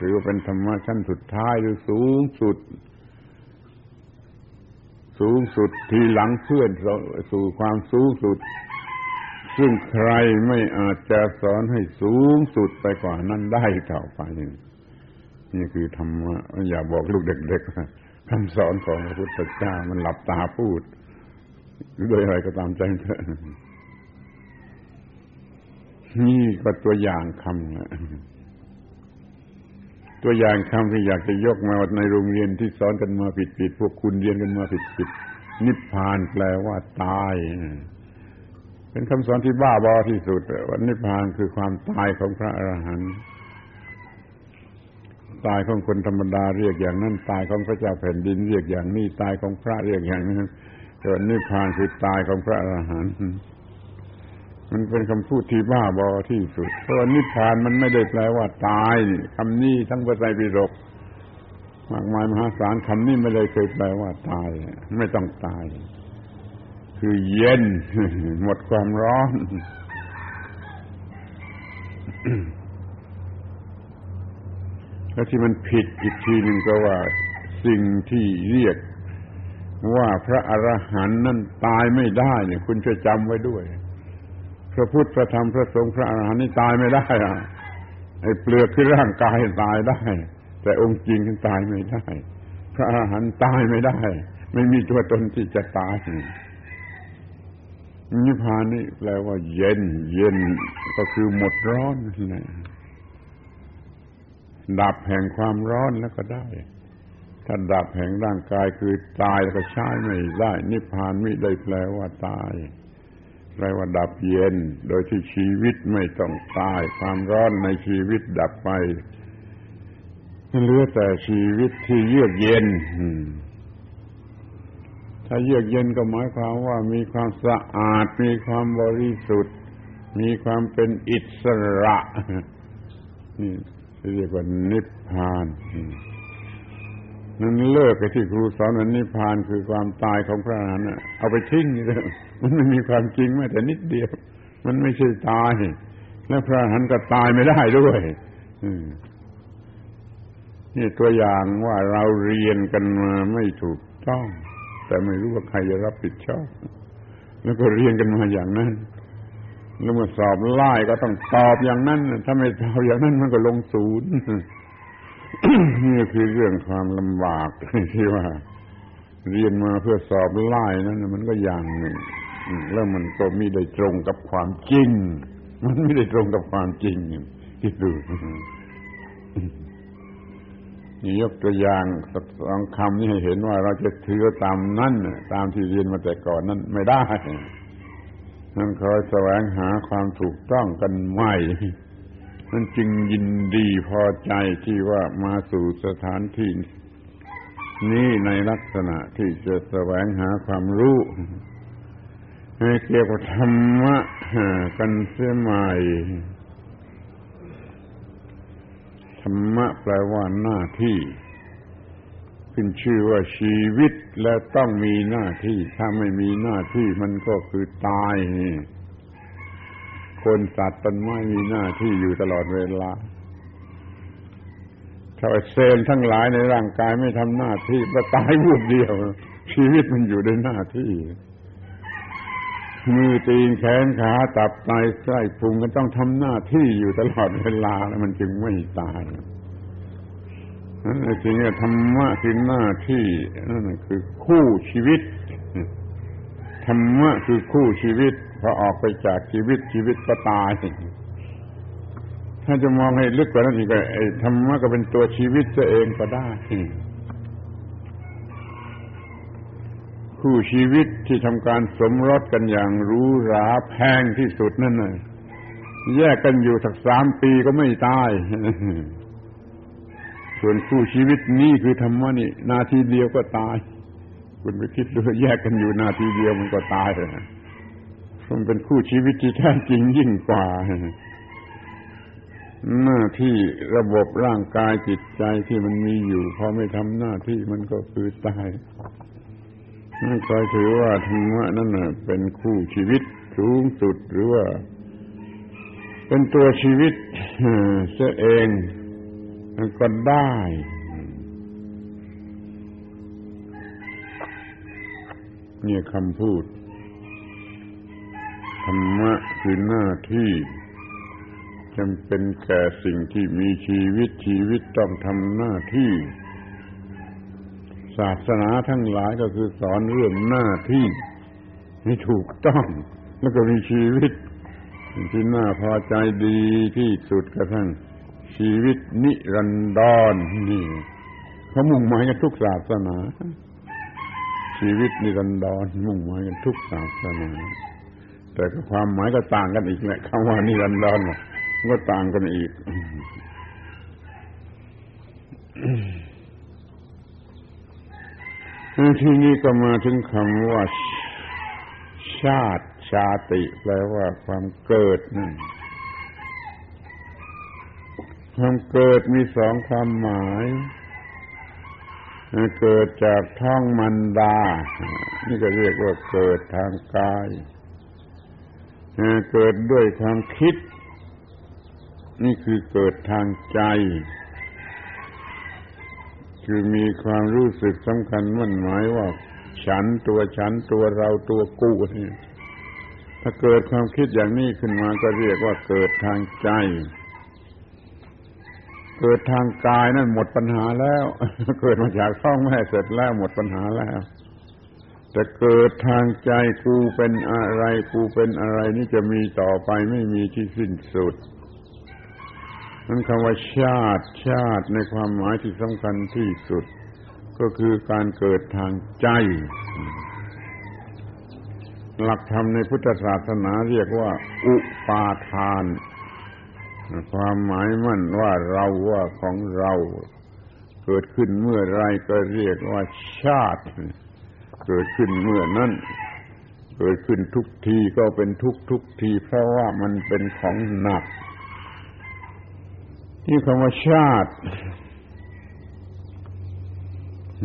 ถือว่าเป็นธรรมะชั้นสุดท้ายหรือสูงสุด สูงสุดทีหลังเพื่อนสู่ความสูงสุด ซึ่งใครไม่อาจจะสอนให้สูงสุดไปกว่านั้นได้ต่อไปนี่คือธรรมะอย่าบอกลูกเด็กๆคำสอนของพระพุทธเจ้ามันหลับตาพูด หรือโดยอะไรก็ตามใจเถอะนี่ก็ตัวอย่างคำตัวอย่างคำที่อยากจะยกมาในโรงเรียนที่สอนกันมาผิดๆพวกคุณเรียนกันมาผิดๆนิพพานแปลว่าตายเป็นคำสอนที่บ้าบอที่สุดวันนิพพานคือความตายของพระอรหันต์ตายของคนธรรมดาเรียกอย่างนั้นตายของพระเจ้าแผ่นดินเรียกอย่างนี้ตายของพระเรียกอย่างนั้น แต่นิพพานคือตายของพระอรหันต์มันเป็นคำพูดที่บ้าบอที่สุด เพราะนิพพานมันไม่ได้แปลว่าตายคำนี้ทั้งพระไตรปิฎกมากมายมหาศาลคำนี้ไม่ได้เคยแปลว่าตาย ไม่ต้องตาย คือเย็น หมดความร้อนแล้วที่มันผิดอีกทีหนึ่งก็ว่า สิ่งที่เรียก ว่าพระอรหันต์นั้นตายไม่ได้เนี่ย คุณช่วยจำไว้ด้วย พระพุทธพระธรรมพระสงฆ์พระอรหันต์นี่ตายไม่ได้อะไอ้เปลือกที่ร่างกายตายได้ แต่องค์จริงตายไม่ได้ พระอรหันต์ตายไม่ได้ ไม่มีตัวตนที่จะตายนิพพานนี่แปลว่าเย็น เย็นก็คือหมดร้อนนั่นแหละดับแห่งความร้อนแล้วก็ได้ ถ้าดับแห่งร่างกายคือตายแล้วก็ใช้ไม่ได้ นิพพานไม่ได้แปลว่าตายแปลว่าดับเย็น โดยที่ชีวิตไม่ต้องตาย ความร้อนในชีวิตดับไปเหลือแต่ชีวิตที่เยือกเย็นถ้าเยือกเย็นก็หมายความว่ามีความสะอาด มีความบริสุทธิ์ มีความเป็นอิสระ นี่เรียกว่านิพพาน นั่นเลิกไปที่ครูสอนว่านิพพานคือความตายของพระอรหันต์เอาไปทิ้งนี่เลยมันไม่มีความจริงแม้แต่นิดเดียว มันไม่ใช่ตาย และพระอรหันต์ก็ตายไม่ได้ด้วยนี่ตัวอย่างว่าเราเรียนกันมาไม่ถูกต้อง แต่ไม่รู้ว่าใครจะรับผิดชอบแล้วก็เรียนกันมาอย่างนั้นแล้วมาสอบไล่ก็ต้องตอบอย่างนั้น ถ้าไม่ตอบอย่างนั้นมันก็ลงศูนย์ นี่คือเรื่องความลำบากที่ว่า เรียนมาเพื่อสอบไล่นั้นมันก็อย่างหนึ่งแล้วมันก็ไม่ได้ตรงกับความจริง มันไม่ได้ตรงกับความจริงคิดดูนี่ยกตัวอย่างสองคำนี้ให้เห็นว่าเราจะถือตามนั่นตามที่เรียนมาแต่ก่อนนั้นไม่ได้นั่นคอยแสวงหาความถูกต้องกันใหม่ นั่นจึงยินดีพอใจที่ว่ามาสู่สถานที่นี้ในลักษณะที่จะแสวงหาความรู้ให้เกี่ยวกับธรรมะกันเสียใหม่ธรรมะแปลว่าหน้าที่ขึ้นชื่อว่าชีวิตแล้วต้องมีหน้าที่ ถ้าไม่มีหน้าที่มันก็คือตายนี่ คนสัตว์ต้นไม้มีหน้าที่อยู่ตลอดเวลา ถ้าเซลล์ทั้งหลายในร่างกายไม่ทำหน้าที่ก็ตายวูบเดียว ชีวิตมันอยู่ในหน้าที่ มือตีนแขนขาตับไตไส้พุงก็ต้องทำหน้าที่อยู่ตลอดเวลาแล้วมันจึงไม่ตายนั่นจริงๆธรรมะคือหน้าที่นั่นคือคู่ชีวิตธรรมะคือคู่ชีวิต อออกไปจากชีวิตชีวิตก็ตาย ถ้าจะมองให้ลึกกว่านั้นอีกก็ไอ้ธรรมะก็เป็นตัวชีวิตตัวเองก็ได้คู่ชีวิตที่ทำการสมรสกันอย่างรู้ราแพงที่สุดนั่นน่ะแยกกันอยู่สักสามปีก็ไม่ตาย ส่วนคู่ชีวิตนี้คือธรรมะนี่ นาทีเดียวก็ตาย คุณไปคิดดูแยกกันอยู่นาทีเดียวมันก็ตายเลย มันเป็นคู่ชีวิตที่แท้จริงยิ่งกว่าหน้าที่ระบบร่างกายจิตใจที่มันมีอยู่พอไม่ทำหน้าที่มันก็คือตายไม่นคอยถือว่าธรรมะนั่นเป็นคู่ชีวิตสูงสุดหรือว่า เป็นตัวชีวิตเสียเองก็ได้เนี่ยคำพูด ธรรมะคือหน้าที่จำเป็นแก่สิ่งที่มีชีวิตชีวิตต้องทำหน้าที่ ศาสนาทั้งหลายก็คือสอนเรื่องหน้าที่ให้ถูกต้องแล้วก็มีชีวิต ที่น่าพอใจดีที่สุดกระทั่งชีวิตนิรันดรนี่เขามุ่งหมายกันทุกศาสนา ชีวิตนิรันดรมุ่งหมายกันทุกศาสนา แต่ความหมายก็ต่างกันอีกแหละคำว่านิรันดรก็ต่างกันอีกที่นี้ก็มาถึงคำว่า ชาติชาติแปลว่าความเกิดนั่นความเกิดมีสองความหมาย เกิดจากท้องมันดา นี่ก็เรียกว่าเกิดทางกาย เกิดด้วยความคิด นี่คือเกิดทางใจ คือมีความรู้สึกสำคัญมั่นหมายว่า ฉันตัวฉันตัวเราตัวกูนี่ถ้าเกิดความคิดอย่างนี้ขึ้นมาก็เรียกว่าเกิดทางใจ เกิดทางกายนั่นหมดปัญหาแล้ว เกิดมาจากท้องแม่เสร็จแล้วหมดปัญหาแล้ว แต่เกิดทางใจกูเป็นอะไร กูเป็นอะไรนี่จะมีต่อไปไม่มีที่สิ้นสุดนั่นคำว่าชาติชาติในความหมายที่สำคัญที่สุด ก็คือการเกิดทางใจ หลักธรรมในพุทธศาสนาเรียกว่า อุปาทาน ความหมายมั่นว่าเราว่าของเรา เกิดขึ้นเมื่อไรก็เรียกว่าชาติ เกิดขึ้นเมื่อนั้นเกิดขึ้นทุกทีก็เป็นทุกทุกที เพราะว่ามันเป็นของหนัก ที่คำว่าชาติ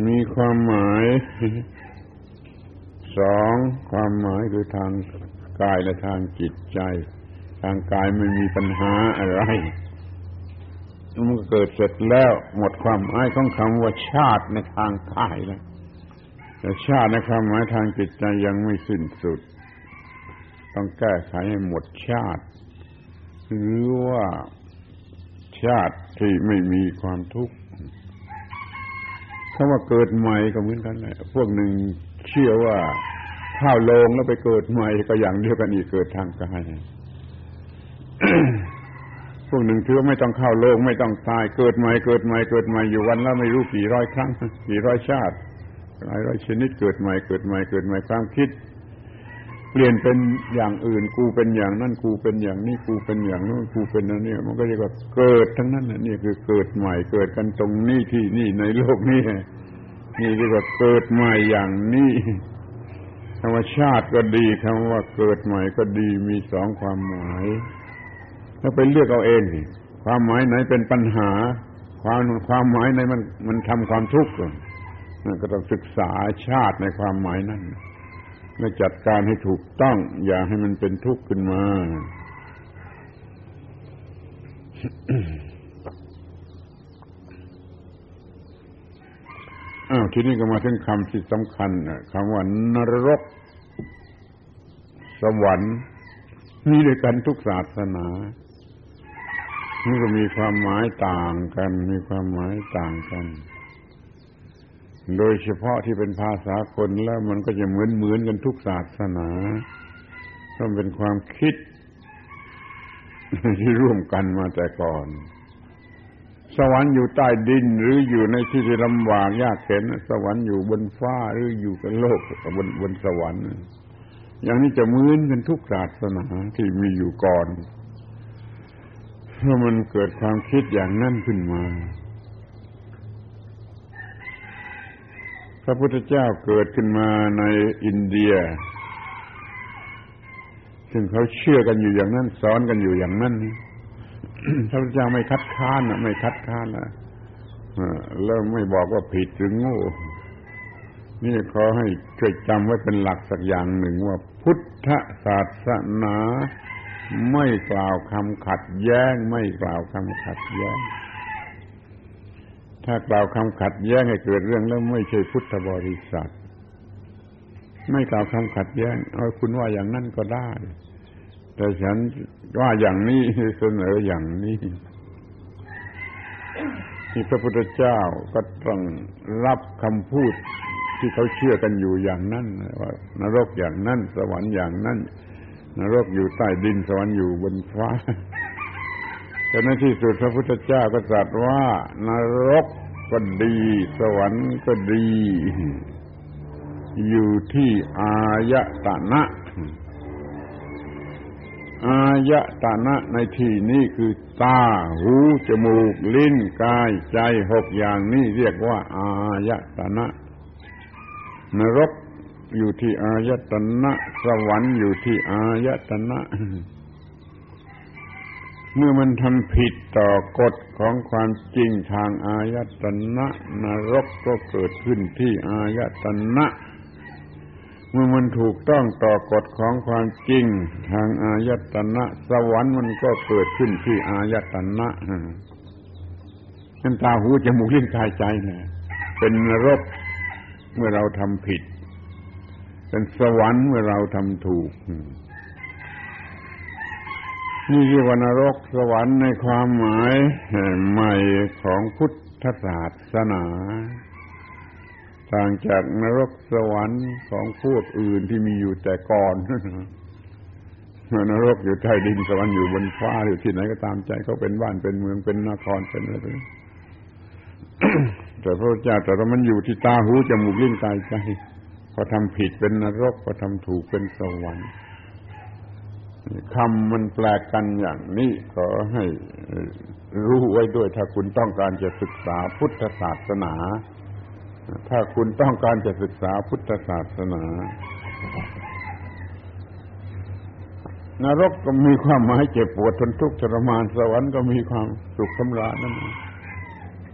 มีความหมายสองความหมายคือทางกายและทางจิตใจ ทางกายไม่มีปัญหาอะไรมันเกิดเสร็จแล้วหมดความหมายของคำว่าชาติในทางกายแล้ว แต่ชาติในความหมายทางจิตใจยังไม่สิ้นสุด ต้องแก้ไขให้หมดชาติ หรือว่าชาติที่ไม่มีความทุกข์คำว่าเกิดใหม่ก็เหมือนกันแหละพวกหนึ่งเชื่อว่าข้าวลงแล้วไปเกิดใหม่ก็อย่างเดียวกันอีกเกิดทางกายพวกหนึ่งถือว่าไม่ต้องเข้าโลกไม่ต้องตายเกิดใหม่เกิดใหม่เกิดใหม่อยู่วันละไม่รู้กี่ร้อยครั้งกี่ร้อยชาติ หลายร้อยชนิดเกิดใหม่เกิดใหม่เกิดใหม่ความคิด เปลี่ยนเป็นอย่างอื่น กูเป็นอย่างนั้นกูเป็นอย่างนี้กูเป็นอย่างนู้นกูเป็นนั่นนี่ย มันก็เรียกว่าเกิดทั้งนั้นนี่คือเกิดใหม่เกิดกันตรงนี้ที่นี่ในโลกนี้นี่เรียกว่าเกิดใหม่อย่างนี้ธรรมชาติก็ดีคำว่าเกิดใหม่ก็ดีมีสองความหมาย แล้วไปเลือกเอาเองความหมายไหนเป็นปัญหา ความความหมายไหนมันมันทำความทุกข์ ก็ต้องศึกษาชาติในความหมายนั้นและจัดการให้ถูกต้อง อย่าให้มันเป็นทุกข์ขึ้นมาอ้าวทีนี้ก็มาถึงคำที่สำคัญคำว่านรก สวรรค์มีด้วยกันทุกศาสนานี่ก็มีความหมายต่างกัน มีความหมายต่างกัน โดยเฉพาะที่เป็นภาษาคนแล้วมันก็จะเหมือนเหมือนกันทุกศาสนาเพราะเป็นความคิด ที่ร่วมกันมาแต่ก่อน สวรรค์อยู่ใต้ดินหรืออยู่ในที่ที่ลำบากยากเข็นสวรรค์อยู่บนฟ้าหรืออยู่กับโลกบนบนสวรรค์ อย่างนี้จะเหมือนกันทุกศาสนาที่มีอยู่ก่อนเพราะมันเกิดความคิดอย่างนั้นขึ้นมา ระพุทธเจ้าเกิดขึ้นมาในอินเดีย ซึ่งเขาเชื่อกันอยู่อย่างนั้น สอนกันอยู่อย่างนั้นพระพุทธเจ้าไม่คัดค้านไม่คัดค้านนะแล้วไม่บอกว่าผิดหรือโง่นี่ขอให้ช่วยจำไว้เป็นหลักสักอย่างหนึ่งว่า พุทธศาสนา ไม่กล่าวคำขัดแย้ง ไม่กล่าวคำขัดแย้ง ถ้ากล่าวคำขัดแย้งให้เกิดเรื่องแล้วไม่ใช่พุทธบริษัท ไม่กล่าวคำขัดแย้งเอาคุณว่าอย่างนั้นก็ได้ แต่ฉันว่าอย่างนี้เสนออย่างนี้ที่พระพุทธเจ้าก็ต้องรับคำพูดที่เขาเชื่อกันอยู่อย่างนั้นว่านรกอย่างนั้น สวรรค์อย่างนั้นนรกอยู่ใต้ดินสวรรค์อยู่บนฟ้า แต่ในที่สุดพระพุทธเจ้าก็ตรัสว่านรกก็ดี สวรรค์ก็ดี อยู่ที่อายตนะ อายตนะในที่นี้คือตา หู จมูก ลิ้น กาย ใจหกอย่างนี้เรียกว่า อายตนะ นรกอยู่ที่อายตนะ สวรรค์อยู่ที่อายตนะ เมื่อมันทำผิดต่อกฎของความจริงทางอายตนะนรกก็เกิดขึ้นที่อายตนะ เมื่อมันถูกต้องต่อกฎของความจริงทางอายตนะ สวรรค์มันก็เกิดขึ้นที่อายตนะนั่นตาหูจมูกลิ้นกายใจนี่เป็นนรกเมื่อเราทำผิด เป็นสวรรค์เมื่อเราทำถูก นี่เรียกว่านรกสวรรค์ในความหมายใหม่ของพุทธศาสนาต่างจากนรกสวรรค์ของพวกอื่นที่มีอยู่แต่ก่อนนรกอยู่ใต้ดินสวรรค์อยู่บนฟ้าอยู่ที่ไหนก็ตามใจเขาเป็นบ้านเป็นเมืองเป็นนครเป็นอะไรแต่พระเจ้าแต่เรามันอยู่ที่ตาหูจมูกลิ้นกายใจพอทำผิดเป็นนรกพอทำถูกเป็นสวรรค์ คำมันแปลกกันอย่างนี้ขอให้รู้ไว้ด้วยถ้าคุณต้องการจะศึกษาพุทธศาสนา ถ้าคุณต้องการจะศึกษาพุทธศาสนานรกก็มีความหมายเจ็บปวดทนทุกข์ทรมานสวรรค์ก็มีความสุขสำราญนั่น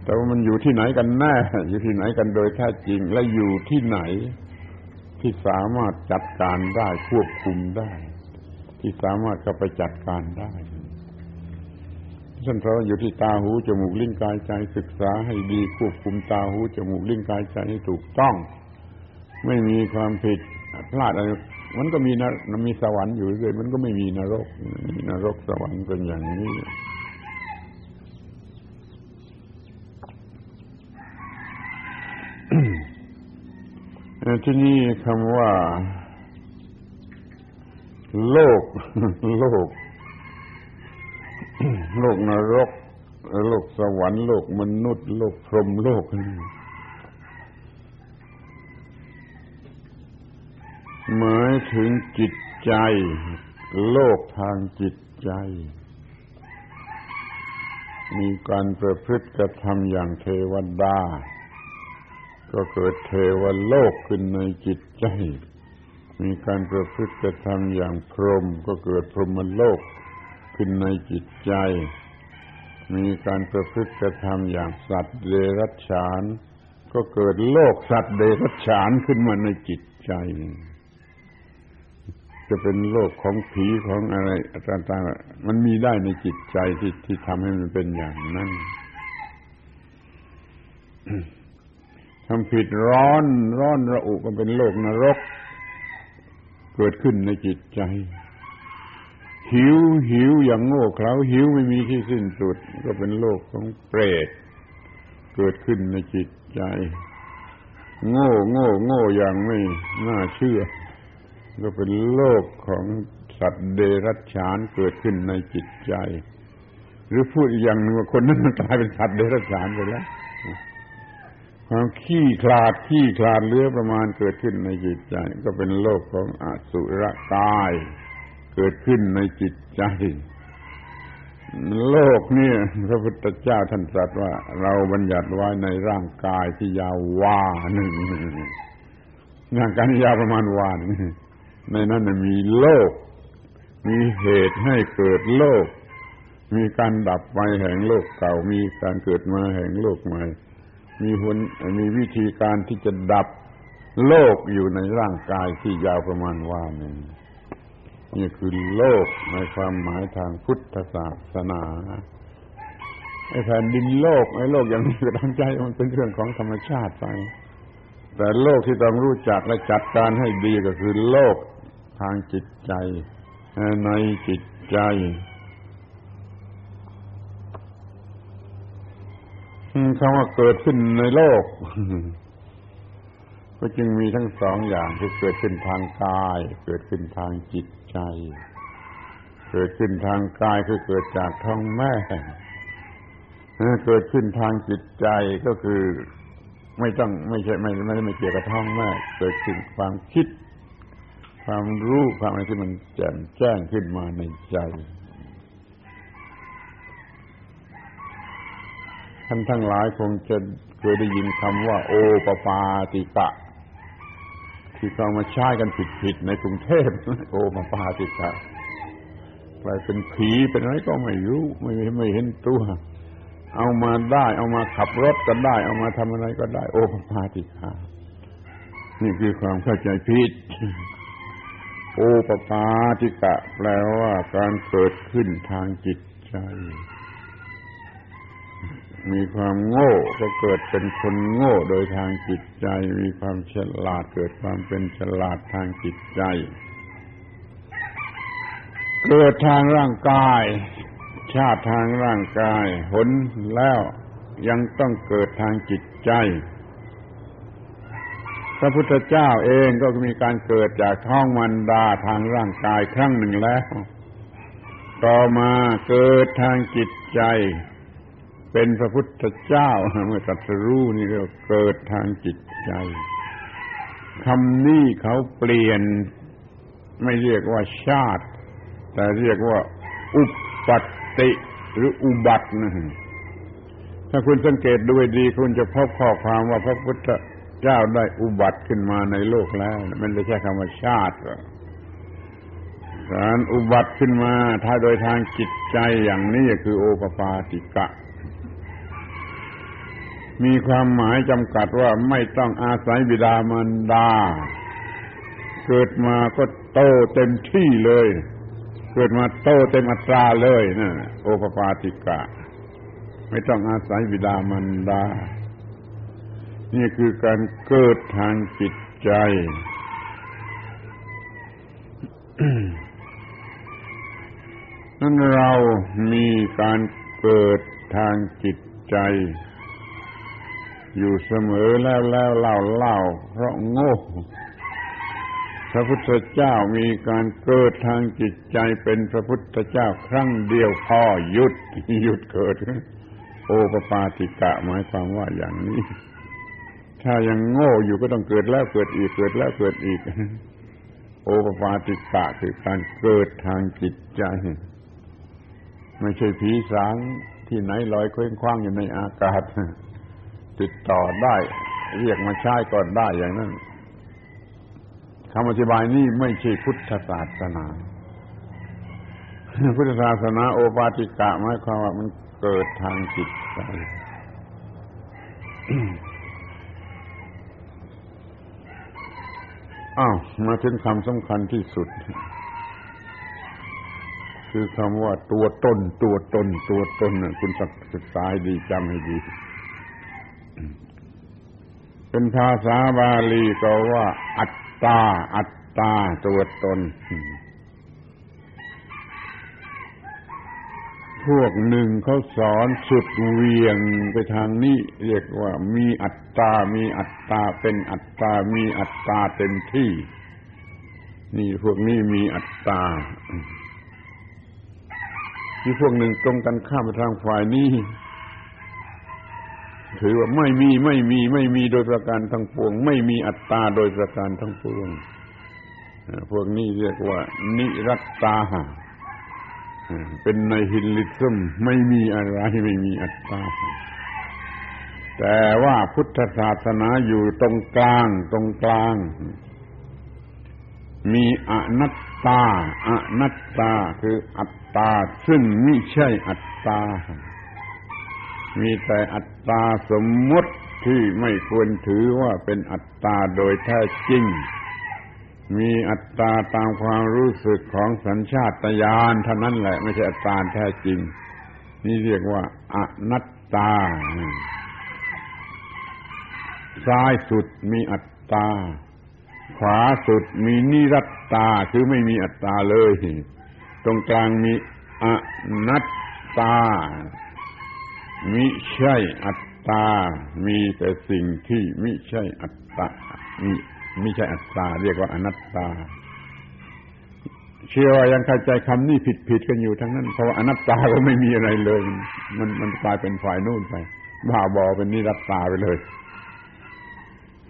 แต่ว่ามันอยู่ที่ไหนกันแน่ อยู่ที่ไหนกันโดยแท้จริงและอยู่ที่ไหนที่สามารถจัดการได้ควบคุมได้ ที่สามารถเข้าไปจัดการได้ท่านเพราะอยู่ที่ตาหูจมูกลิ้นกายใจศึกษาให้ดีควบคุมตาหูจมูกลิ้นกายใจให้ถูกต้อง ไม่มีความผิดพลาดอะไรมันก็มีนมีสวรรค์อยู่เลยมันก็ไม่มีนรกมีนรกสวรรค์เป็นอย่างนี้ที่นี่คำว่า โลก โลก โลกนรก โลกสวรรค์ โลกมนุษย์ โลกพรหมโลกหมายถึงจิตใจ โลกทางจิตใจ มีการประพฤติกระทำอย่างเทวดา ก็เกิดเทวโลกขึ้นในจิตใจ มีการประพฤติกระทำอย่างพรหมก็เกิดพรหมโลกขึ้นในจิตใจ มีการประพฤติกระทำอย่างสัตว์เดรัจฉาน ก็เกิดโลกสัตว์เดรัจฉานขึ้นมาในจิตใจ จะเป็นโลกของผีของอะไรต่างๆมันมีได้ในจิตใจที่ที่ทำให้มันเป็นอย่างนั้นทำผิดร้อนร้อนระอุก็เป็นโลกนรก เกิดขึ้นในจิตใจ หิวหิวอย่างโง่เขลาหิวไม่มีที่สิ้นสุด ก็เป็นโลกของเปรตเกิดขึ้นในจิตใจ โง่โง่โง่อย่างไม่น่าเชื่อ ก็เป็นโลกของสัตว์เดรัจฉานเกิดขึ้นในจิตใจ หรือพูดอีกอย่างหนึ่งว่าคนนั้นมันกลายเป็นสัตว์เดรัจฉานไปแล้ว ความขี้คลาดขี้คลาดเลือประมาณเกิดขึ้นในจิตใจ ก็เป็นโลกของอสุรกาย เกิดขึ้นในจิตใจ โลกนี่พระพุทธเจ้าท่านตรัสว่า เราบัญญัติไว้ในร่างกายที่ยาววาหนึ่งร่างกายยาวประมาณวานในนั้นมีโลก มีเหตุให้เกิดโลก มีการดับไปแห่งโลกเก่ามีการเกิดมาแห่งโลกใหม่ มีหุนมีวิธีการที่จะดับโลกอยู่ในร่างกายที่ยาวประมาณว่าหนึ่งนี่คือโลกในความหมายทางพุทธศาสนาไอ้แผ่นดินโลกไอ้โลกอย่างนี้ก็ตั้งใจมันเป็นเรื่องของธรรมชาติไปแต่โลกที่ต้องรู้จักและจัดการให้ดีก็คือโลกทางจิตใจในจิตใจ คำว่าเกิดขึ้นในโลก ก็จึงมีทั้งสองอย่างคือเกิดขึ้นทางกาย เกิดขึ้นทางจิตใจ เกิดขึ้นทางกายคือเกิดจากท้องแม่เกิดขึ้นทางจิตใจก็คือไม่ต้องไม่ใช่ไม่ไม่ไม่เกี่ยวกับท้องแม่เกิดขึ้นความคิด ความรู้ความอะไรที่มันแจ่มแจ้งขึ้นมาในใจ ท่านทั้งหลายคงจะเคยได้ยินคำว่า โอปปาติกะ ที่เขามาใช้กันผิดๆในกรุงเทพโอปปาติกะกลายเป็นผีเป็นอะไรก็ไม่รู้ ไม่ไม่เห็นตัวเอามาได้ เอามาขับรถก็ได้ เอามาทำอะไรก็ได้ โอปปาติกะนี่คือความเข้าใจผิดโอปปาติกะ แปลว่าการเกิดขึ้นทางจิตใจ มีความโง่ก็เกิดเป็นคนโง่โดยทางจิตใจ มีความฉลาดเกิดความเป็นฉลาดทางจิตใจ เกิดทางร่างกาย ชาติทางร่างกายผลแล้วยังต้องเกิดทางจิตใจ พระพุทธเจ้าเองก็มีการเกิดจากท้องมันดาทางร่างกายครั้งหนึ่งแล้ว ต่อมาเกิดทางจิตใจ เป็นพระพุทธเจ้าเมื่อตรัสรู้นี่ก็เกิดทางจิตใจคำนี้เขาเปลี่ยน ไม่เรียกว่าชาติ แต่เรียกว่า อุปัติหรืออุบัตินะถ้าคุณสังเกตดูดี คุณจะพบข้อความว่าพระพุทธเจ้าได้อุบัติขึ้นมาในโลกแล้ว มันไม่ใช่คำว่าชาติการอุบัติขึ้นมา ถ้าโดยทางจิตใจอย่างนี้คือโอปปาติกะ มีความหมายจำกัดว่าไม่ต้องอาศัยบิดามารดา เกิดมาก็โตเต็มที่เลย เกิดมาโตเต็มอัตราเลยนะโอปปาติกะ ไม่ต้องอาศัยบิดามารดา นี่คือการเกิดทางจิตใจนั้นเรามีการเกิดทางจิตใจ อยู่เสมอแล้วแล้วเล่าเล่าเพราะโง่พระพุทธเจ้ามีการเกิดทางจิตใจเป็นพระพุทธเจ้าครั้งเดียวพอหยุดหยุดเกิด โอปปาติกะหมายความว่าอย่างนี้ ถ้ายังโง่อยู่ก็ต้องเกิดแล้วเกิดอีกเกิดแล้วเกิดอีก โอปปาติกะคือการเกิดทางจิตใจ ไม่ใช่ผีสางที่ไหนลอยเคว้งคว้างอยู่ในอากาศ ติดต่อได้ เรียกมาใช้ก็ได้อย่างนั้นคำอธิบายนี้ไม่ใช่พุทธศาสนา พุทธศาสนาโอปาติกะหมายความว่ามันเกิดทางจิตใจอ้าวมาถึงคำสำคัญที่สุด คือคำว่าตัวตน ตัวตน ตัวตนคุณศึกษาดีจำให้ดี เป็นภาษาบาลีก็ว่า อัตตา อัตตาตัวตน พวกหนึ่งเขาสอนสุดเวียงไปทางนี้ เรียกว่า มีอัตตา มีอัตตา เป็นอัตตา มีอัตตาเต็มที่ นี่พวกนี้มีอัตตาที่พวกหนึ่งตรงกันข้ามไปทางฝ่ายนี้ ถือว่าไม่มีไม่มีไม่มีโดยประการทั้งปวง ไม่มีอัตตาโดยประการทั้งปวงพวกนี้เรียกว่า นิรัตตาเป็นในฮินลิซึมไม่มีอะไรไม่มีอัตตา แต่ว่าพุทธศาสนาอยู่ตรงกลางตรงกลาง มีอนัตตาอนัตตาคืออัตตา ซึ่งไม่ใช่อัตตา มีแต่อัตตาสมมติที่ไม่ควรถือว่าเป็นอัตตาโดยแท้จริง มีอัตตาตามความรู้สึกของสัญชาตญาณเท่านั้นแหละไม่ใช่อัตตาแท้จริง นี่เรียกว่าอนัตตาซ้ายสุดมีอัตตา ขวาสุดมีนิรัตตาคือไม่มีอัตตาเลย ตรงกลางมีอนัตตา มิใช่อัตตา มีแต่สิ่งที่มิใช่อัตตามีไม่ใช่อัตตา เรียกว่าอนัตตา เชื่อว่ายังเข้าใจคำนี้ผิดผิดกันอยู่ทั้งนั้น เพราะว่าอนัตตาก็ไม่มีอะไรเลย มันมันกลายเป็นฝ่ายนู่นไปบ้าบอเป็นนิรัตตาไปเลย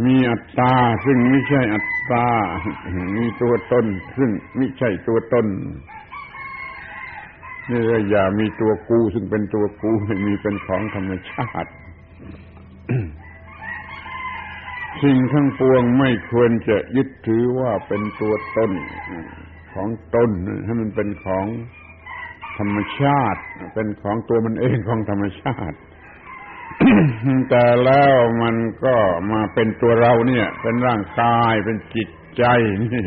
มีอัตตา ซึ่งไม่ใช่อัตตา มีตัวตน ซึ่งไม่ใช่ตัวตน นี่อย่ามีตัวกูซึ่งเป็นตัวกูไม่มีเป็นของธรรมชาติ สิ่งทั้งปวงไม่ควรจะยึดถือว่าเป็นตัวตนของตนให้มันเป็นของธรรมชาติ เป็นของตัวมันเองของธรรมชาติ แต่แล้วมันก็มาเป็นตัวเราเนี่ย เป็นร่างกายเป็นจิตใจนี่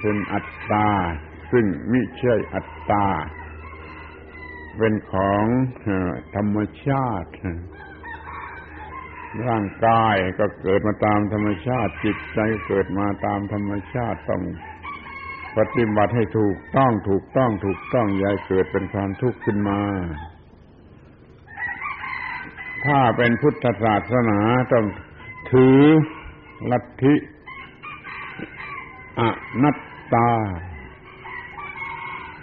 เป็นอัตตา ซึ่งไม่ใช่อัตตา เป็นของธรรมชาติ ร่างกายก็เกิดมาตามธรรมชาติ จิตใจเกิดมาตามธรรมชาติต้องปฏิบัติให้ถูกต้องถูกต้องถูกต้องย่าเกิดเป็นความทุกข์ขึ้นมา ถ้าเป็นพุทธศาสนาต้องถือลัทธิอนัตตา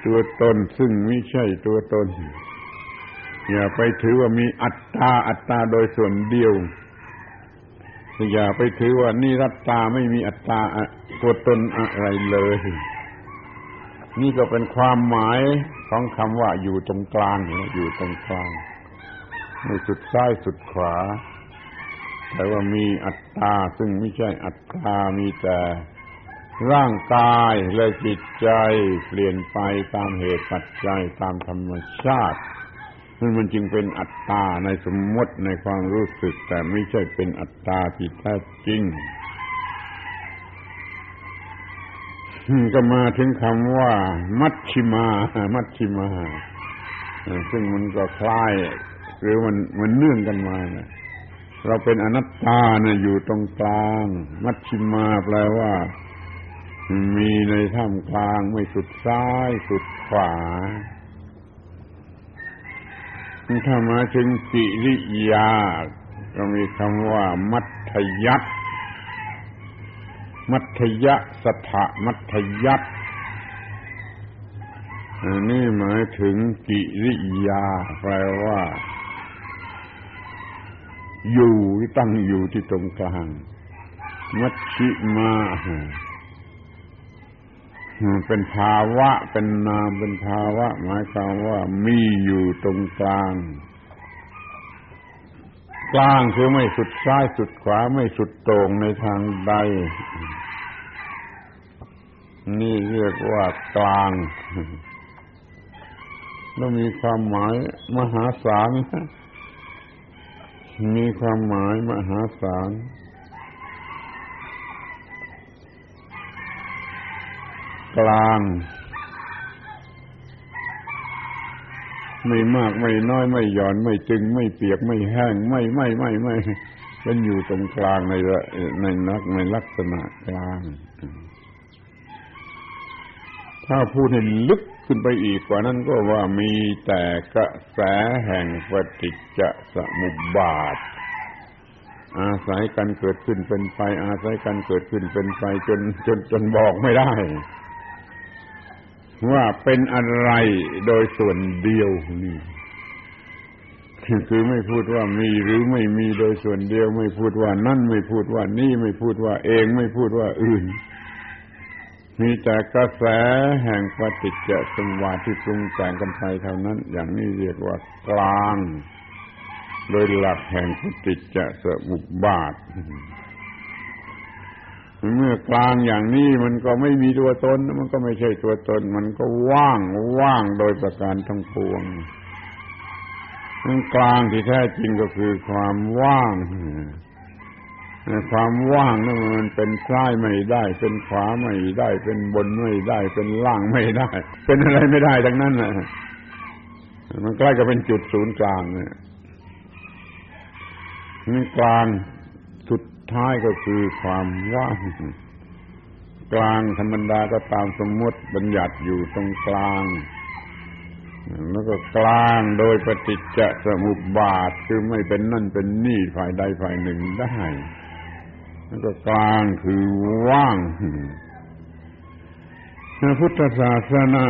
ตัวตนซึ่งไม่ใช่ตัวตน อย่าไปถือว่ามีอัตตาอัตตาโดยส่วนเดียว อย่าไปถือว่านี่รัตตาไม่มีอัตตาตัวตนอะไรเลย นี่ก็เป็นความหมายของคำว่าอยู่ตรงกลางอยู่ตรงกลางไม่สุดซ้ายสุดขวาแต่ว่ามีอัตตาซึ่งไม่ใช่อัตตามีแต่ ร่างกายและจิตใจเปลี่ยนไปตามเหตุปัจจัยตามธรรมชาตินั่นมันจึงเป็นอัตตาในสมมติในความรู้สึก แต่ไม่ใช่เป็นอัตตาที่แท้จริง ก็มาถึงคำว่า มัชชิมา มัชชิมา ซึ่งมันก็คล้าย หรือมันมันเนื่องกันมานะเราเป็นอนัตตานะอยู่ตรงกลาง มัชชิมาแปลว่า มีในท่ามกลางไม่สุดซ้ายสุดขวา ถ้ามาถึงกิริยา ก็มีคำว่า มัธยัตมัธยะสถะมัธยัตอันนี้หมายถึงกิริยา แปลว่า อยู่ตั้งอยู่ที่ตรงกลาง มัชชิมา เป็นภาวะ เป็นนามเป็นภาวะ หมายความว่ามีอยู่ตรงกลาง กลางคือไม่สุดซ้ายสุดขวาไม่สุดต่งในทางใด นี่เรียกว่ากลางแล้วมีความหมายมหาศาลมีความหมายมหาศาล กลาง ไม่มากไม่น้อยไม่หย่อนไม่จึง ไม่เปียกไม่แห้ง ไม่ไม่ไม่ไม่เป็นอยู่ตรงกลางในในนักในลักษณะกลาง ถ้าพูดให้ลึกขึ้นไปอีกกว่านั้นก็ว่ามีแต่กระแสแห่งปฏิจจสมุปบาท อาศัยกันเกิดขึ้นเป็นไป อาศัยกันเกิดขึ้นเป็นไปจนจนจนบอกไม่ได้ ว่าเป็นอะไรโดยส่วนเดียวนี่คือไม่พูดว่ามีหรือไม่มีโดยส่วนเดียว ไม่พูดว่านั่นไม่พูดว่านี่ไม่พูดว่าเองไม่พูดว่าอื่น มีแต่กระแสแห่งปฏิจจสมวาที่ปรุงแต่งกันไปเท่านั้น อย่างนี้เรียกว่ากลาง โดยหลักแห่งปฏิจจสมุปบาท เมื่อกลางอย่างนี้มันก็ไม่มีตัวตน มันก็ไม่ใช่ตัวตน มันก็ว่างว่างโดยประการทั้งปวงกลางที่แท้จริงก็คือความว่างความว่างนั่นมันเป็นซ้ายไม่ได้ เป็นขวาไม่ได้ เป็นบนไม่ได้ เป็นล่างไม่ได้ เป็นอะไรไม่ได้ทั้งนั้นนะมันใกล้กับเป็นจุดศูนย์กลางเนี่ยนี่กลาง ท้ายก็คือความว่าง กลางธรรมดาก็ตามสมมติบัญญัติอยู่ตรงกลาง แล้วก็กลางโดยปฏิจจสมุปบาทคือไม่เป็นนั่นเป็นนี่ฝ่ายใดฝ่ายหนึ่งได้ แล้วก็กลางคือว่างพระพุทธศาสนา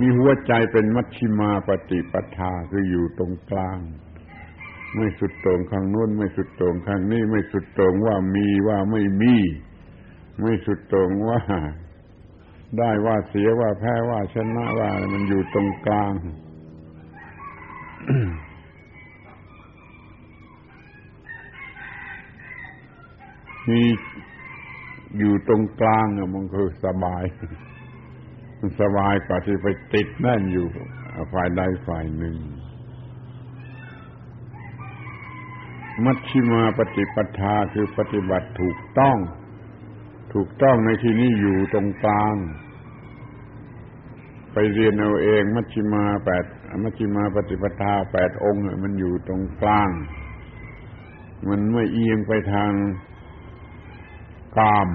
มีหัวใจเป็นมัชชิมาปฏิปทาคืออยู่ตรงกลาง ไม่สุดโต่งข้างโน้น ไม่สุดโต่งข้างนี้ ไม่สุดโต่งว่ามีว่าไม่มี ไม่สุดตรงว่า ได้ว่าเสียว่าแพ้ว่าชนะว่ามันอยู่ตรงกลางมีอยู่ตรงกลางมันคือสบาย สบายกว่าที่ไปติดแน่นอยู่ฝ่ายใดฝ่ายหนึ่ง มัชชิมาปฏิปทาคือปฏิบัติถูกต้อง ถูกต้องในที่นี้อยู่ตรงกลาง ไปเรียนเอาเอง มัชฌิมาแปดมัชฌิมาปฏิปทาแปดองค์มันอยู่ตรงกลาง มันไม่เอียงไปทางกาม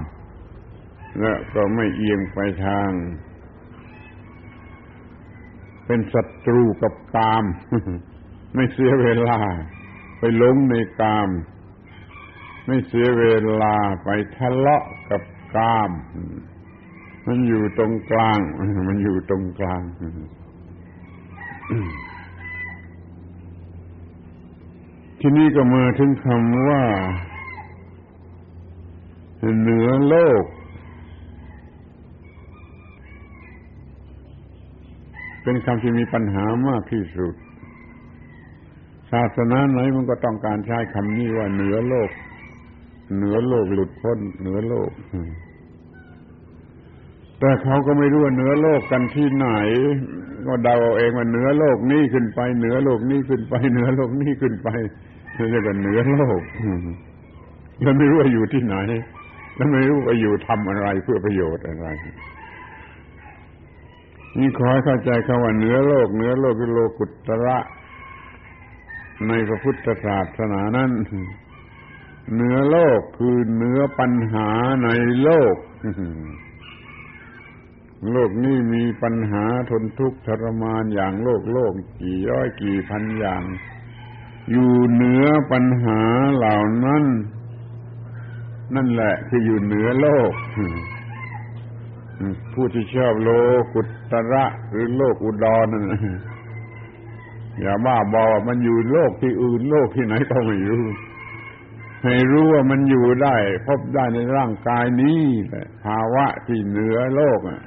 และก็ไม่เอียงไปทาง เป็นศัตรูกับกาม ไม่เสียเวลา ไปหลงในกาม ไม่เสียเวลาไปทะเลาะกับกาม มันอยู่ตรงกลาง มันอยู่ตรงกลางที่นี่ก็มาถึงคำว่า เหนือโลก เป็นคำที่มีปัญหามากที่สุด ศาสนาไหนมันก็ต้องการใช้คำนี้ว่าเหนือโลก เหนือโลกหลุดพ้น เหนือโลก แต่เขาก็ไม่รู้ว่าเหนือโลกกันที่ไหน ก็เดาเอาเองว่าเหนือโลกนี้ขึ้นไป เหนือโลกนี้ขึ้นไป เหนือโลกนี้ขึ้นไปเรียกว่าเหนือโลกแล้วไม่รู้ว่าอยู่ที่ไหน แล้วไม่รู้ว่าอยู่ทำอะไรเพื่อประโยชน์อะไร นี่ขอให้เข้าใจคำว่าเหนือโลกเหนือโลกคือโลกุตระในพระพุทธศาสนานั้นเหนือโลกคือเหนือปัญหาในโลก โลกนี้มีปัญหาทนทุกข์ทรมานอย่างโลกโลกกี่ร้อยกี่พันอย่าง อยู่เหนือปัญหาเหล่านั้น นั่นแหละคืออยู่เหนือโลก ผู้ที่ชอบโลกุตระหรือโลกอุดรนั่นอย่าบ้าบอมันอยู่โลกที่อื่นโลกที่ไหนก็ไม่รู้ให้รู้ว่ามันอยู่ได้ พบได้ในร่างกายนี้แหละภาวะที่เหนือโลกอะ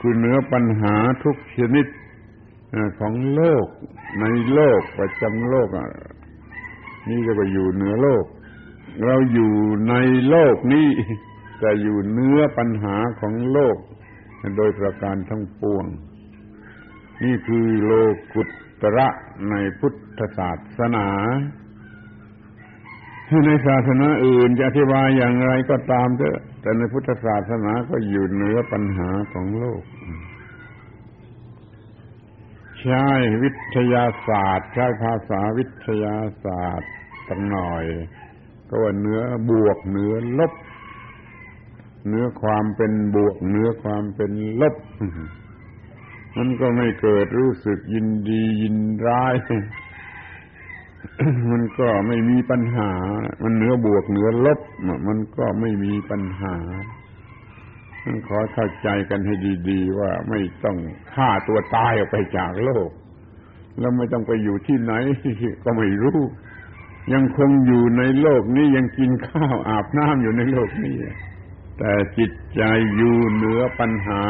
คือเหนือปัญหาทุกชนิดของโลกในโลกประจำโลกอะนี่ก็ไปอยู่เหนือโลก เราอยู่ในโลกนี้ แต่อยู่เนื้อปัญหาของโลก โดยประการทั้งปวง นี่คือโลกุตระในพุทธศาสนาในศาสนาอื่นจะอธิบายอย่างไรก็ตามเถอะแต่ในพุทธศาสนาก็อยู่เหนือปัญหาของโลก ใช้วิทยาศาสตร์ ใช้ภาษาวิทยาศาสตร์ตั้งหน่อย ก็ว่าเนื้อบวกเนื้อลบ เนื้อความเป็นบวก เนื้อความเป็นลบ มันก็ไม่เกิดรู้สึกยินดียินร้าย มันก็ไม่มีปัญหา มันเนื้อบวกเนื้อลบ มันก็ไม่มีปัญหาขอเข้าใจกันให้ดี ๆ ว่าไม่ต้องฆ่าตัวตายออกไปจากโลก แล้วไม่ต้องไปอยู่ที่ไหน ก็ไม่รู้ ยังคงอยู่ในโลกนี้ยังกินข้าวอาบน้ำอยู่ในโลกนี้ แต่จิตใจอยู่เหนือปัญหา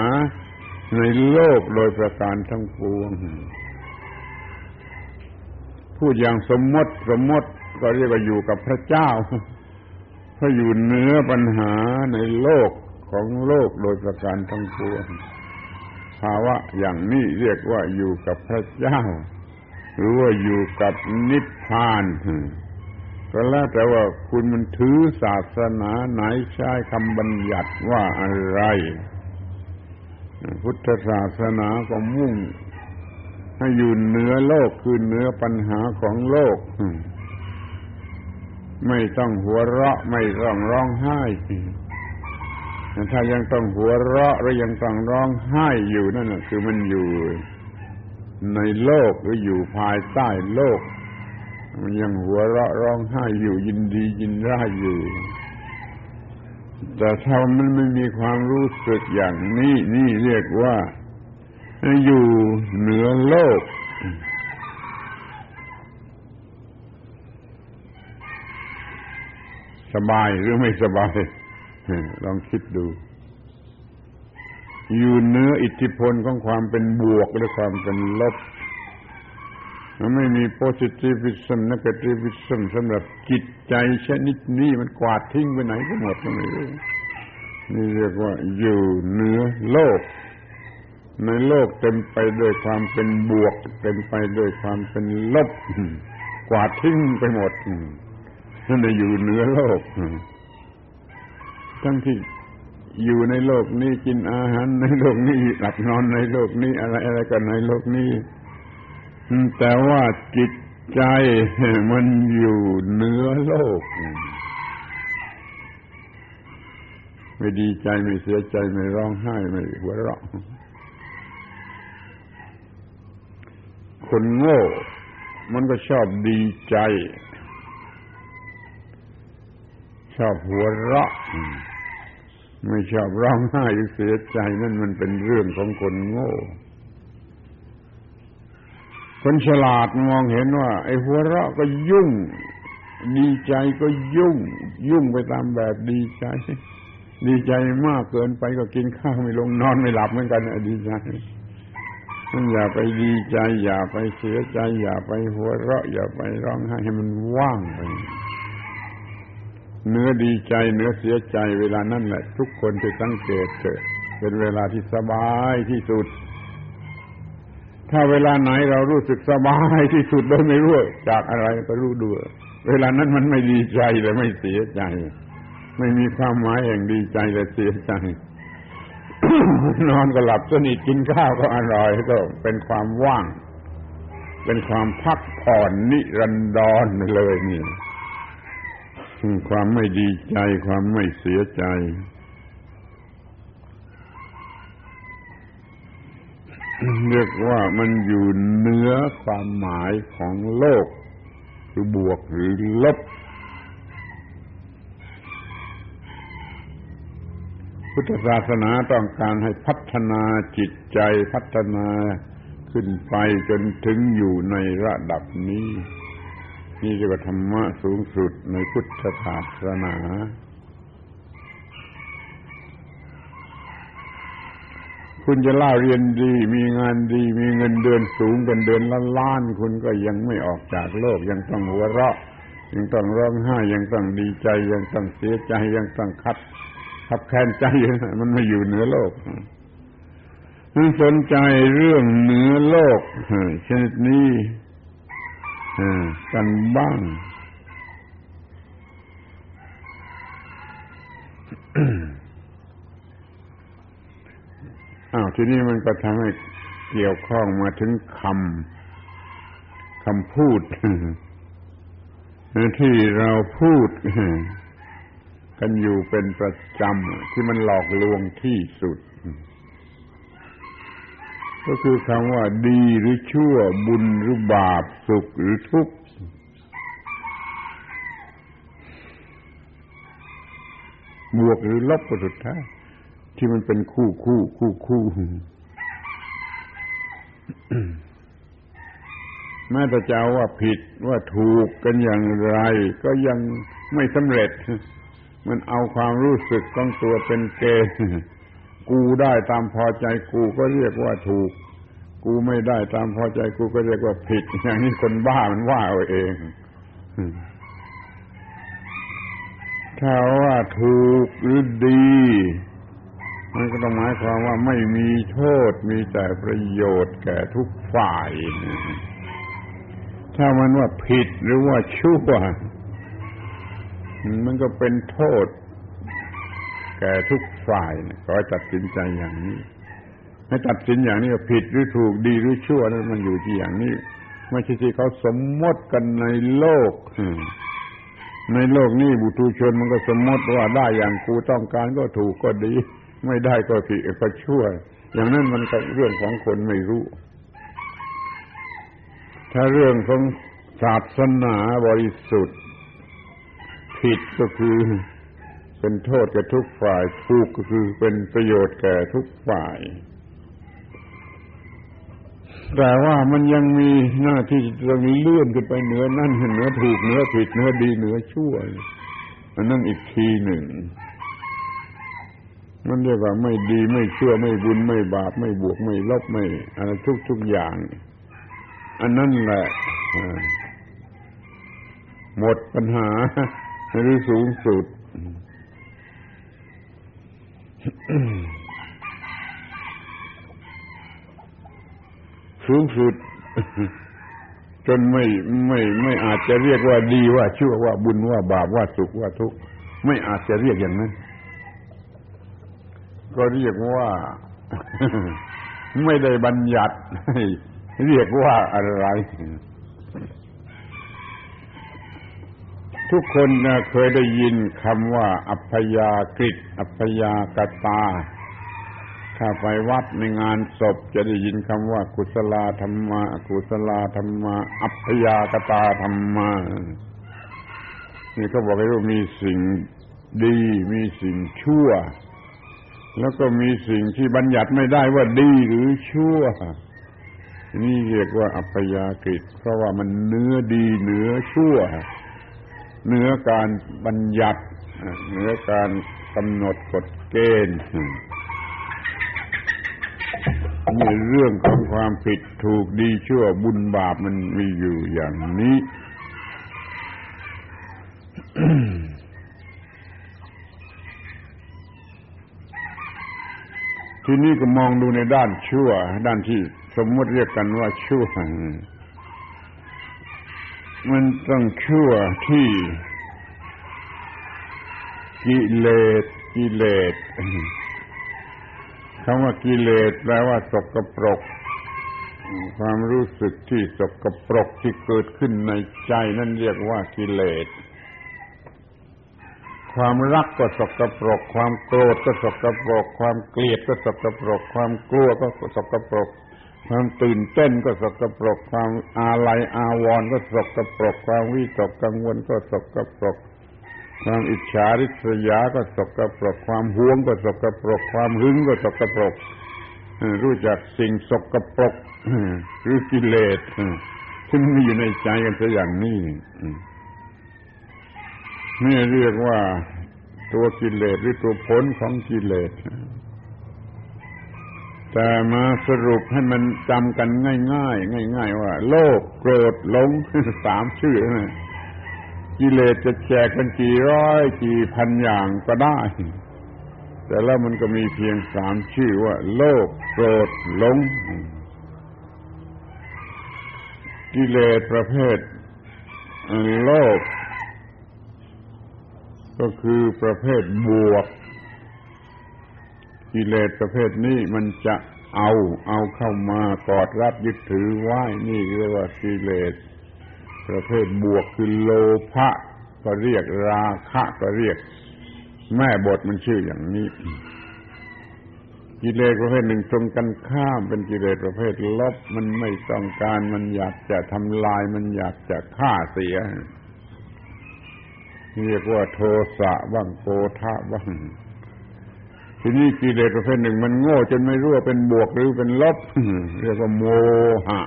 ในโลกโดยประการทั้งปวง พูดอย่างสมมติสมมติก็เรียกว่าอยู่กับพระเจ้าเพราะอยู่เหนือปัญหาในโลกของโลกโดยประการทั้งปวงภาวะอย่างนี้เรียกว่าอยู่กับพระเจ้า หรือว่าอยู่กับนิพพาน ก็แล้วแต่ว่าคุณมันถือศาสนาไหนใช้คำบัญญัติว่าอะไร พุทธศาสนาก็มุ่ง ให้อยู่เหนือโลกคือเหนือปัญหาของโลก ไม่ต้องหัวเราะไม่ร้องร้องไห้ถ้ายังต้องหัวเราะหรือยังต้องร้องไห้อยู่นั่นคือมันอยู่ในโลกหรืออยู่ภายใต้โลก มันยังหัวเราะร้องไห้อยู่ยินดียินร้ายอยู่ แต่ถ้ามันไม่มีความรู้สึกอย่างนี้นี่เรียกว่า อยู่เหนือโลก สบายหรือไม่สบาย ลองคิดดู อยู่เนื้ออิทธิพลของความเป็นบวกหรือความเป็นลบ มันไม่มี positivism negativism สำหรับจิตใจชนิดนี้มันกวาดทิ้งไปไหนก็หมดไม่รู้นี่เรียกว่าอยู่เหนือโลก ในโลกเต็มไปด้วยความเป็นบวก เต็มไปด้วยความเป็นลบ กวาดทิ้งไปหมดนั่นอยู่เหนือโลก ทั้งที่อยู่ในโลกนี้กินอาหารในโลกนี้หลับนอนในโลกนี้อะไรอะไรกันในโลกนี้ แต่ว่าจิตใจมันอยู่เหนือโลก ไม่ดีใจไม่เสียใจไม่ร้องไห้ไม่หัวเราะคนโง่ มันก็ชอบดีใจ ชอบหัวเราะ ไม่ชอบร้องไห้เสียใจนั่นมันเป็นเรื่องของคนโง่ คนฉลาดมองเห็นว่า ไอ้หัวเราะก็ยุ่ง ดีใจก็ยุ่ง ยุ่งไปตามแบบดีใจ ดีใจมากเกินไปก็กินข้าวไม่ลงนอนไม่หลับเหมือนกันดีใจนั่นอย่าไปดีใจ อย่าไปเสียใจ อย่าไปหัวเราะ อย่าไปร้องไห้ให้มันว่างไปเนื้อดีใจเนื้อเสียใจเวลานั่นแหละ ทุกคนจะสังเกตเถอะเป็นเวลาที่สบายที่สุด ถ้าเวลาไหนเรารู้สึกสบายที่สุดโดยไม่รู้จากอะไรก็รู้ดูเวลานั้นมันไม่ดีใจและไม่เสียใจ ไม่มีความหมายอย่งดีใจและเสียใจ นอนก็หลับสนิทกินข้าวก็อร่อยก็เป็นความว่าง เป็นความพักผ่อนนิรันดรเลยนี่ความไม่ดีใจความไม่เสียใจ เรียกว่ามันอยู่เหนือความหมายของโลก คือบวกหรือลบ พุทธศาสนาต้องการให้พัฒนาจิตใจพัฒนาขึ้นไปจนถึงอยู่ในระดับนี้ นี่เรียกว่าธรรมะสูงสุดในพุทธศาสนา คุณจะเล่าเรียนดี มีงานดี มีเงินเดือนสูงกันเดือนละล้านคุณก็ยังไม่ออกจากโลกยังต้องหัวเราะ ยังต้องร้องไห้ยังต้องดีใจ ยังต้องเสียใจยังต้องคัดขับแค้นใจมันไม่อยู่เหนือโลกมันสนใจเรื่องเหนือโลกชนิดนี้กันบ้างอ้ อ้าวทีนี้มันก็ทำให้เกี่ยวข้องมาถึงคำคำพูดที่เราพูดกันอยู่เป็นประจำที่มันหลอกลวงที่สุด ก็คือคำว่าดีหรือชั่ว บุญหรือบาปสุขหรือทุกข์บวกหรือลบก็สุดท้าย ที่มันเป็นคู่คู่คู่คู่แม้แต่จะว่าผิดว่าถูกกันอย่างไร ก็ยังไม่สำเร็จ มันเอาความรู้สึกของตัวเป็นเกณฑ์กูได้ตามพอใจกูก็เรียกว่าถูก กูไม่ได้ตามพอใจกูก็เรียกว่าผิด อย่างนี้คนบ้ามันว่าเอาเองถ้าว่าถูกหรือดี มันก็ต้องหมายความว่าไม่มีโทษมีแต่ประโยชน์แก่ทุกฝ่าย ถ้ามันว่าผิดหรือว่าชั่ว มันก็เป็นโทษ แก่ทุกฝ่ายขอตัดสินใจอย่างนี้ให้ตัดสินอย่างนี้ว่าผิดหรือถูกดีหรือชั่วนั้นมันอยู่ที่อย่างนี้ไม่ใช่ที่เขาสมมติกันในโลกในโลกนี้บุตุชนมันก็สมมติว่าได้อย่างกูต้องการก็ถูกก็ดี ไม่ได้ก็ผิดก็ชั่ว อย่างนั้นมันก็เรื่องของคนไม่รู้ ถ้าเรื่องของศาสนาบริสุทธิ์ ผิดก็คือเป็นโทษแก่ทุกฝ่ายถูกก็คือเป็นประโยชน์แก่ทุกฝ่าย แต่ว่ามันยังมีหน้าที่จะมีเลื่อนขึ้นไปเหนือนั่นเหนือถูกเหนือผิดเหนือดีเหนือชั่วอันนั้นอีกทีหนึ่ง มันเรียกว่าไม่ดีไม่เชั่วไม่บุญไม่บาปไม่บวกไม่ลบไม่อะไรทุกทุกอย่าง อันนั้นแหละหมดปัญหาหรือสูงสุดสูงสุดจนไม่ไม่ไม่อาจจะเรียกว่าดีว่าชั่วว่าบุญว่าบาปว่าสุขว่าทุกข์ไม่อาจจะเรียกอย่างนั้น ก็เรียกว่า ไม่ได้บัญญัติเรียกว่าอะไร ทุกคนนะเคยได้ยินคำว่า อัพยากฤิอัพยากตา ถ้าไปวัดในงานศพจะได้ยินคำว่า กุศลธรรมะกุศลธรรมะอัพยากตาธรรมะนี่เขาบอกให้รู้มีสิ่งดีมีสิ่งชั่ว แล้วก็มีสิ่งที่บัญญัติไม่ได้ว่าดีหรือชั่ว นี่เรียกว่าอัพยากฤิเพราะว่ามันเนื้อดีเนื้อชั่วเนื้อการบัญญัติเนื้อการกำหนดกฎเกณฑ์ในเรื่องของความผิดถูกดีชั่วบุญบาปมันมีอยู่อย่างนี้ ทีนี้ก็มองดูในด้านชั่ว ด้านที่สมมติเรียกกันว่าชั่ว มันต้องชั่วที่กิเลสกิเลสคำว่ากิเลสแปลว่าสกปรก ความรู้สึกที่สกปรกที่เกิดขึ้นในใจนั่นเรียกว่ากิเลส ความรักก็สกปรก ความโกรธก็สกปรก ความเกลียดก็สกปรก ความกลัวก็สกปรก ความตื่นเต้นก็สกปรก ความอาลัยอาวรณ์ก็สกปรก ความวิตกกังวลก็สกปรก ความอิจฉาริษยาก็สกปรก ความหวงก็สกปรก ความหึงก็สกปรก รู้จักสิ่งสกปรกหรือกิเลสที่มีอยู่ในใจกันซะอย่างนี้ นี่เรียกว่าตัวกิเลสหรือตัวผลของกิเลส แต่มาสรุปให้มันจำกันง่ายๆง่าย ๆ ว่า โลภโกรธหลงสามชื่อนะกิเลสจะแจกกันกี่ร้อยกี่พันอย่างก็ได้ แต่แล้วมันก็มีเพียงสามชื่อว่า โลภโกรธหลง กิเลสประเภทโลภ ก็คือประเภทบวก กิเลสประเภทนี้มันจะเอาเอาเข้ามากอดรับยึดถือไว้นี่เรียกว่ากิเลส ประเภทบวกคือโลภะก็เรียกราคะก็เรียก แม่บทมันชื่ออย่างนี้ กิเลสประเภทหนึ่งตรงกันข้ามเป็นกิเลสประเภทลบมันไม่ต้องการมันอยากจะทำลายมันอยากจะฆ่าเสีย เรียกว่าโทสะบ้างโกธะบ้างทีนี้กิเลสประเภทหนึ่งมันโง่จนไม่รู้ว่าเป็นบวกหรือเป็นลบเรียกว่าโมหะ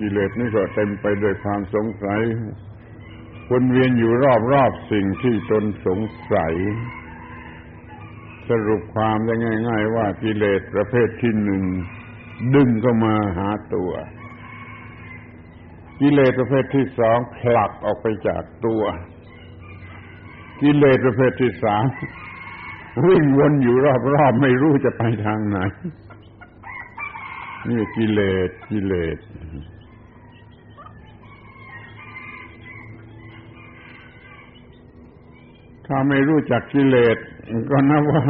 กิเลสนี่ก็เต็มไปด้วยความสงสัยวนเวียนอยู่รอบๆสิ่งที่ตนสงสัย สรุปความได้ง่าย ๆ ว่ากิเลสประเภทที่หนึ่งดึงเข้ามาหาตัว กิเลสประเภทที่สองผลักออกไปจากตัว กิเลสประเภทที่สามวิ่งวนอยู่รอบๆไม่รู้จะไปทางไหน นี่กิเลสกิเลสถ้าไม่รู้จักกิเลสก็นับว่า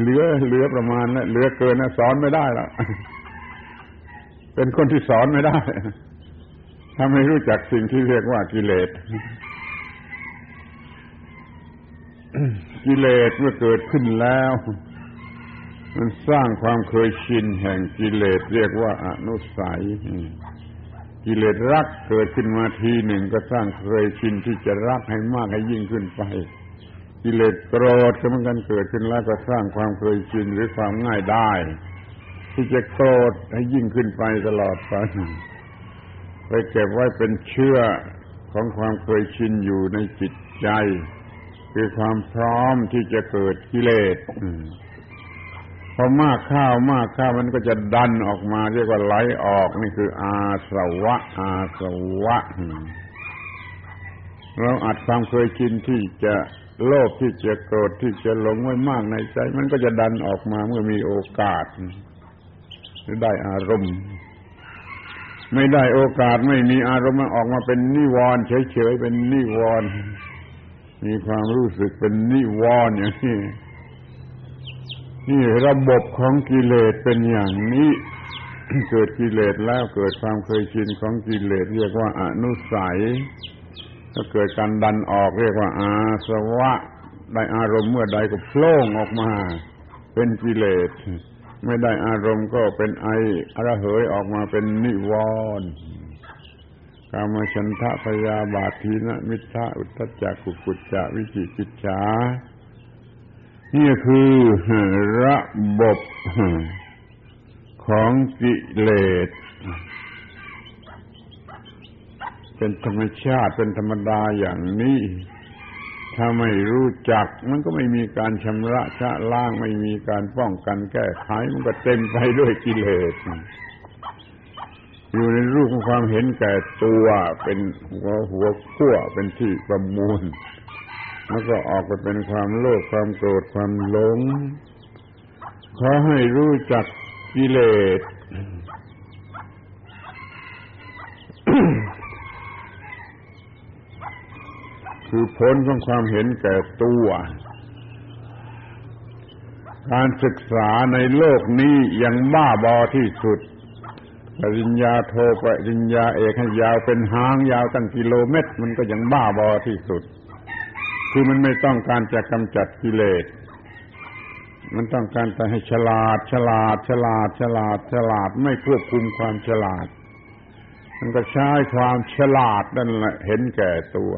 เหลือเหลือประมาณแล้วเหลือเกินนะสอนไม่ได้ละ เป็นคนที่สอนไม่ได้ถ้าไม่รู้จักสิ่งที่เรียกว่ากิเลสกิเลสเมื่อเกิดขึ้นแล้ว มันสร้างความเคยชินแห่งกิเลสเรียกว่าอนุสัยกิเลสรักเกิดขึ้นมาทีหนึ่งก็สร้างเคยชินที่จะรักให้มากให้ยิ่งขึ้นไป กิเลสโกรธก็เหมือนกันเกิดขึ้นแล้วก็สร้างความเคยชินหรือความง่ายได้ ที่จะโกรธให้ยิ่งขึ้นไปตลอดไปไปเก็บไว้เป็นเชื่อของความเคยชินอยู่ในจิตใจ คือความพร้อมที่จะเกิดกิเลสพอมากข้าวมากข้าวมันก็จะดันออกมาเรียกว่าไหลออกนี่คือ อาสวะ อาสวะเราอัดความเคยชินที่จะโลภที่จะโกรธที่จะหลงไว้มากในใจ มันก็จะดันออกมาเมื่อมีโอกาส หรือได้อารมณ์ ไม่ได้โอกาสไม่มีอารมณ์มันออกมาเป็นนิวรณ์เฉยๆเป็นนิวรณ์มีความรู้สึกเป็นนิวรณ์อย่างนี้นี่ระบบของกิเลสเป็นอย่างนี้ เกิดกิเลสแล้วเกิดความเคยชินของกิเลสเรียกว่าอนุสัยถ้าเกิดการดันออกเรียกว่า อาสวะ ได้อารมณ์เมื่อใดก็โผล่ออกมา เป็นกิเลส ไม่ได้อารมณ์ก็เป็นไอระเหยออกมาเป็นนิวรณ์กามฉันทะพยาบาทีนะมิทะอุทจักกุกุจจะวิจิกิจฉานี่คือระบบของกิเลส เป็นธรรมชาติเป็นธรรมดาอย่างนี้ ถ้าไม่รู้จัก มันก็ไม่มีการชำระชะล้างไม่มีการป้องกันแก้ไขมันก็เต็มไปด้วยกิเลสอยู่ในรูปของความเห็นแก่ตัวเป็นหัวหัวขั้วเป็นที่ประมูล แล้วก็ออกไปเป็นความโลภความโกรธความหลงขอให้รู้จักกิเลส คือผลของความเห็นแก่ตัว การศึกษาในโลกนี้ยังบ้าบอที่สุด ปริญญาโทปริญญาเอกให้ยาวเป็นหางยาวตั้งกิโลเมตร มันก็ยังบ้าบอที่สุด คือมันไม่ต้องการจะกำจัดกิเลสมันต้องการแต่ให้ฉลาด ฉลาด ฉลาด ฉลาด ฉลาด ไม่ควบคุมความฉลาด มันก็ใช้ความฉลาดนั่นแหละเห็นแก่ตัว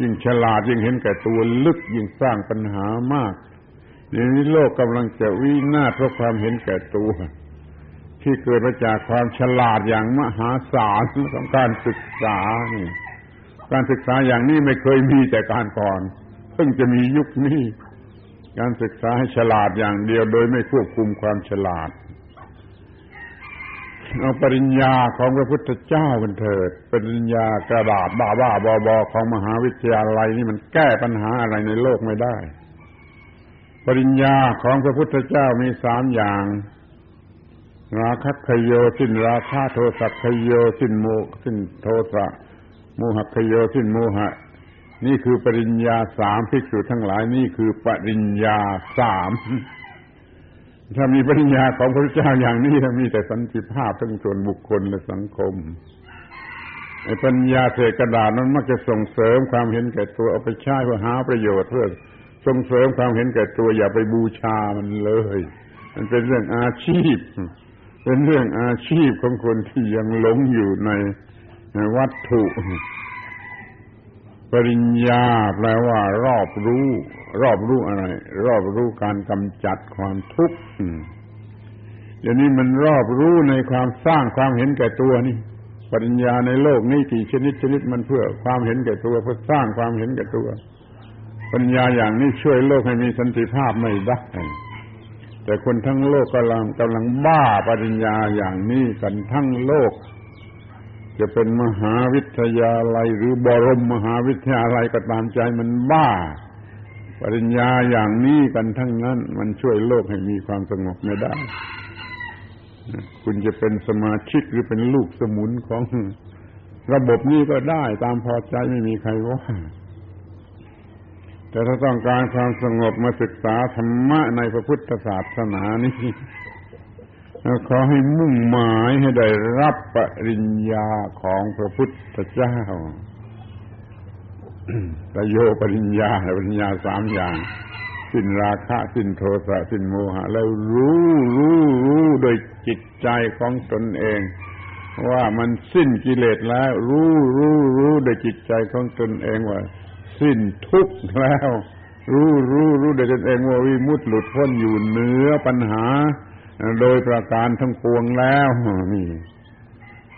ยิ่งฉลาดยิ่งเห็นแก่ตัวลึกยิ่งสร้างปัญหามากเดี๋ยวนี้โลกกำลังจะวินาศเพราะความเห็นแก่ตัว ที่เกิดมาจากความฉลาดอย่างมหาศาลของการศึกษานี่การศึกษาอย่างนี้ไม่เคยมีแต่การก่อน เพิ่งจะมียุคนี้ การศึกษาให้ฉลาดอย่างเดียวโดยไม่ควบคุมความฉลาด เอาปริญญาของพระพุทธเจ้าเป็นเถิด ปริญญากระดาษบ้าบ้าบอบอของมหาวิทยาลัยนี่มันแก้ปัญหาอะไรในโลกไม่ได้ ปริญญาของพระพุทธเจ้ามีสามอย่าง ราคัคโยสิ้นราคาโทสักขโยสิ้นโมสิ้นโทสะโมหคโยสิ้นโมหะ นี่คือปริญญาสามภิกษุทั้งหลายนี่คือปริญญาสาม ถ้ามีปริญญาของพระเจ้าอย่างนี้มีแต่สันติภาพทั้งส่วนบุคคลและสังคมไอ้ปัญญาเศษกระดาษนั้นมักจะส่งเสริมความเห็นแก่ตัวเอาไปใช้เพื่อหาประโยชน์เพื่อส่งเสริมความเห็นแก่ตัวอย่าไปบูชามันเลย มันเป็นเรื่องอาชีพ เป็นเรื่องอาชีพของคนที่ยังหลงอยู่ในวัตถุ ปริญญาแปลว่า รอบรู้ รอบรู้อะไร รอบรู้การกำจัดความทุกข์เดี๋ยวนี้มันรอบรู้ในความสร้างความเห็นแก่ตัวนี่ ปริญญาในโลกนี้กี่ชนิดชนิดมันเพื่อความเห็นแก่ตัวเพื่อสร้างความเห็นแก่ตัว ปัญญาอย่างนี้ช่วยโลกให้มีสันติภาพไม่ได้แต่คนทั้งโลกกำลังกำลังบ้าปริญญาอย่างนี้กันทั้งโลก จะเป็นมหาวิทยาลัยหรือบรมมหาวิทยาลัยก็ตามใจมันบ้า ปริญญาอย่างนี้กันทั้งนั้น มันช่วยโลกให้มีความสงบไม่ได้ คุณจะเป็นสมาชิกหรือเป็นลูกสมุนของระบบนี้ก็ได้ตามพอใจไม่มีใครว่า แต่ถ้าต้องการความสงบมาศึกษาธรรมะในพระพุทธศาสนานี้ ขอให้มุ่งหมายให้ได้รับปริญญาของพระพุทธเจ้าประโยปริญญาปริญญาสามอย่าง สิ้นราคะ สิ้นโทสะ สิ้นโมหะ แล้วรู้รู้รู้โดยจิตใจของตนเอง ว่ามันสิ้นกิเลสแล้ว รู้รู้รู้โดยจิตใจของตนเองว่า สิ้นทุกข์แล้ว รู้รู้รู้ได้ตนเองว่าวิมุตติหลุดพ้นอยู่เหนือปัญหา โดยประการทั้งปวงแล้วนี่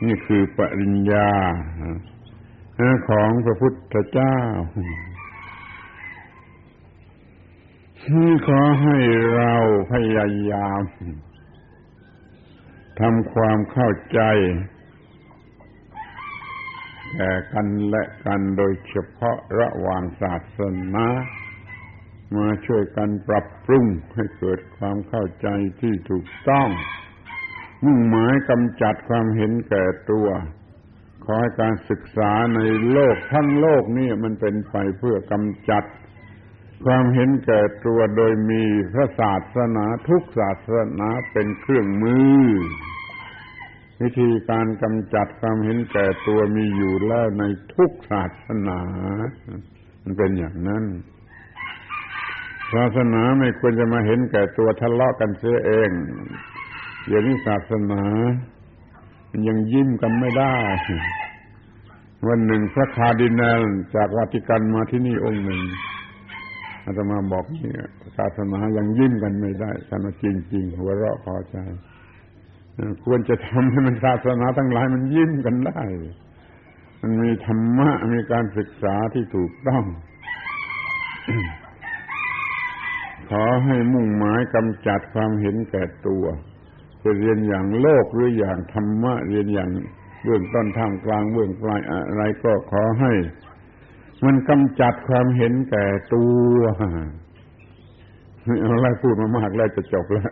นี่คือปริญญาของพระพุทธเจ้า ขอให้เราพยายามทำความเข้าใจแก่กันและกันโดยเฉพาะระหว่างศาสนา มาช่วยกันปรับปรุงให้เกิดความเข้าใจที่ถูกต้อง มุ่งหมายกำจัดความเห็นแก่ตัว ขอให้การศึกษาในโลกทั้งโลกนี่มันเป็นไปเพื่อกำจัด ความเห็นแก่ตัวโดยมีพระศาสนาทุกศาสนาเป็นเครื่องมือ วิธีการกำจัดความเห็นแก่ตัวมีอยู่แล้วในทุกศาสนา มันเป็นอย่างนั้น ศาสนาไม่ควรจะมาเห็นแก่ตัวทะเลาะกันเสียเองอย่างนี้ศาสนามันยังยิ้มกันไม่ได้ วันหนึ่งพระคาดินัลจากวัติกันมาที่นี่องค์หนึ่งอาตมาบอกเนี่ยศาสนายังยิ้มกันไม่ได้ท่านจริงๆหัวเราะพอใจควรจะทำให้มันศาสนาทั้งหลายมันยิ้มกันได้ มันมีธรรมะมีการศึกษาที่ถูกต้อง ขอให้มุ่งหมายกำจัดความเห็นแก่ตัวจะเรียนอย่างโลกหรืออย่างธรรมะ เรียนอย่างเบื้องต้นท่ามกลางเบื้องปลายอะไรก็ขอให้ มันกำจัดความเห็นแก่ตัวเอาอะไรพูดมามากแล้วจะจบแล้ว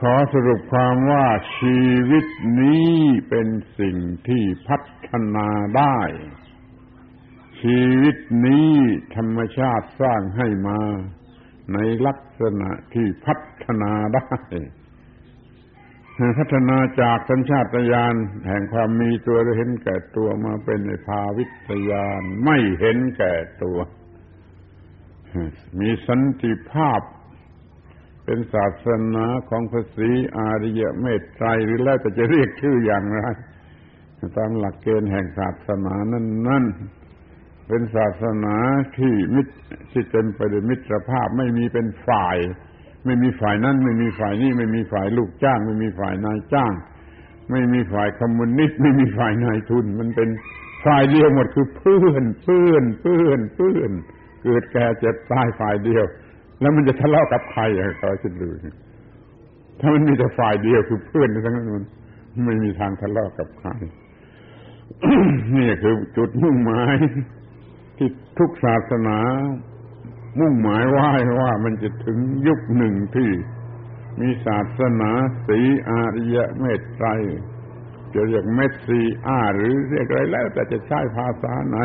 ขอสรุปความว่าชีวิตนี้เป็นสิ่งที่พัฒนาได้ ชีวิตนี้ธรรมชาติสร้างให้มา ในลักษณะที่พัฒนาได้ พัฒนาจากสัญชาตญาณแห่งความมีตัวเห็นแก่ตัวมาเป็นภาวิตญาณไม่เห็นแก่ตัว มีสันติภาพเป็นศาสนาของพระศรีอาริยเมตไตรหรือแล้วแต่จะเรียกชื่ออย่างไรตามหลักเกณฑ์แห่งศาสนานั้นนั่น เป็นศาสนาที่มิตรที่เต็มไปด้วยมิตรภาพไม่มีเป็นฝ่าย ไม่มีฝ่ายนั้นไม่มีฝ่ายนี้ไม่มีฝ่ายลูกจ้าง ไม่มีฝ่ายนายจ้าง ไม่มีฝ่ายคอมมิวนิสต์ไม่มีฝ่ายนายทุน มันเป็นฝ่ายเดียวหมดคือเพื่อนเพื่อนเพื่อนเพื่อนเกิดแก่เจ็บตายฝ่ายเดียว แล้วมันจะทะเลาะกับใครอะก็คิดดูถ้ามันมีแต่ฝ่ายเดียวคือเพื่อนทั้งนั้นมันไม่มีทางทะเลาะกับใครนี่คือจุดมุ่งหมาย ที่ทุกศาสนา มุ่งหมายว่าว่ามันจะถึงยุคหนึ่งที่มีศาสนาสีอาริยเมตไตรจะเรียกเมสซีอาหรือเรียกอะไรแล้ว แต่จะใช้ภาษาไหน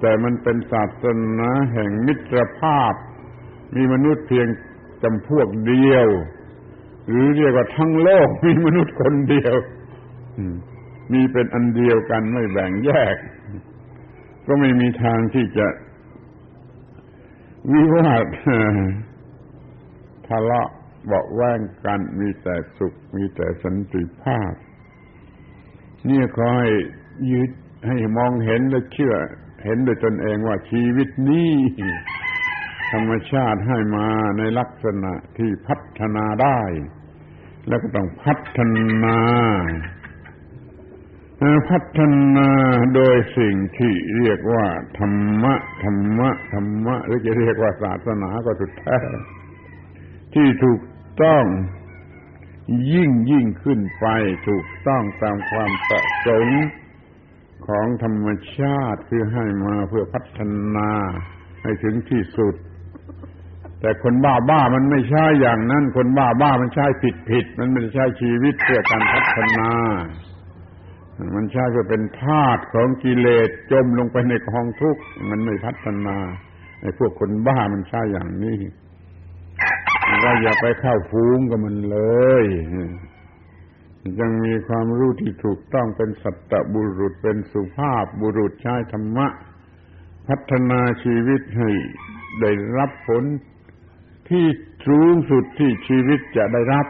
แต่มันเป็นศาสนาแห่งมิตรภาพ มีมนุษย์เพียงจำพวกเดียว หรือเรียกว่าทั้งโลกมีมนุษย์คนเดียวมีเป็นอันเดียวกันไม่แบ่งแยก ก็ไม่มีทางที่จะวิวาททะเลาะเบาแวงกันมีแต่สุข มีแต่สันติภาพนี่ขอให้ยึดให้มองเห็นและเชื่อ เห็นโดยตนเองว่าชีวิตนี้ธรรมชาติให้มาในลักษณะที่พัฒนาได้ แล้วก็ต้องพัฒนา พัฒนาโดยสิ่งที่เรียกว่าธรรมะธรรมะธรรมะหรือจะเรียกว่าศาสนาก็สุดแท้ที่ถูกต้องยิ่งยิ่งขึ้นไปถูกต้องตามความประสงค์ของธรรมชาติคือให้มาเพื่อพัฒนาให้ถึงที่สุด แต่คนบ้าบ้ามันไม่ใช่อย่างนั้น คนบ้าบ้ามันใช่ผิดผิด มันไม่ใช่ชีวิตเพื่อการพัฒนา มันใช่เพื่อเป็นธาตุของกิเลสจมลงไปในกองทุกข์มันไม่พัฒนาไอ้พวกคนบ้ามันใช่อย่างนี้เราอย่าไปเข้าฟูงกับมันเลยยังมีความรู้ที่ถูกต้องเป็นสัตบุรุษเป็นสุภาพบุรุษใช้ธรรมะ พัฒนาชีวิตให้ได้รับผลที่สูงสุดที่ชีวิตจะได้รับ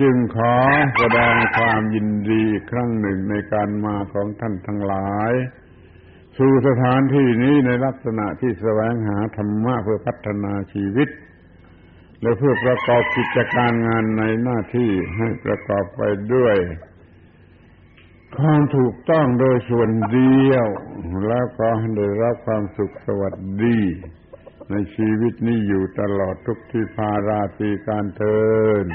จึงขอแสดงความยินดีครั้งหนึ่งในการมาของท่านทั้งหลาย สู่สถานที่นี้ในลักษณะที่แสวงหาธรรมะเพื่อพัฒนาชีวิต และเพื่อประกอบกิจการงานในหน้าที่ให้ประกอบไปด้วยความถูกต้องโดยส่วนเดียว แล้วก็ได้รับความสุขสวัสดี ในชีวิตนี้อยู่ตลอดทุกที่พาราตีการเทิน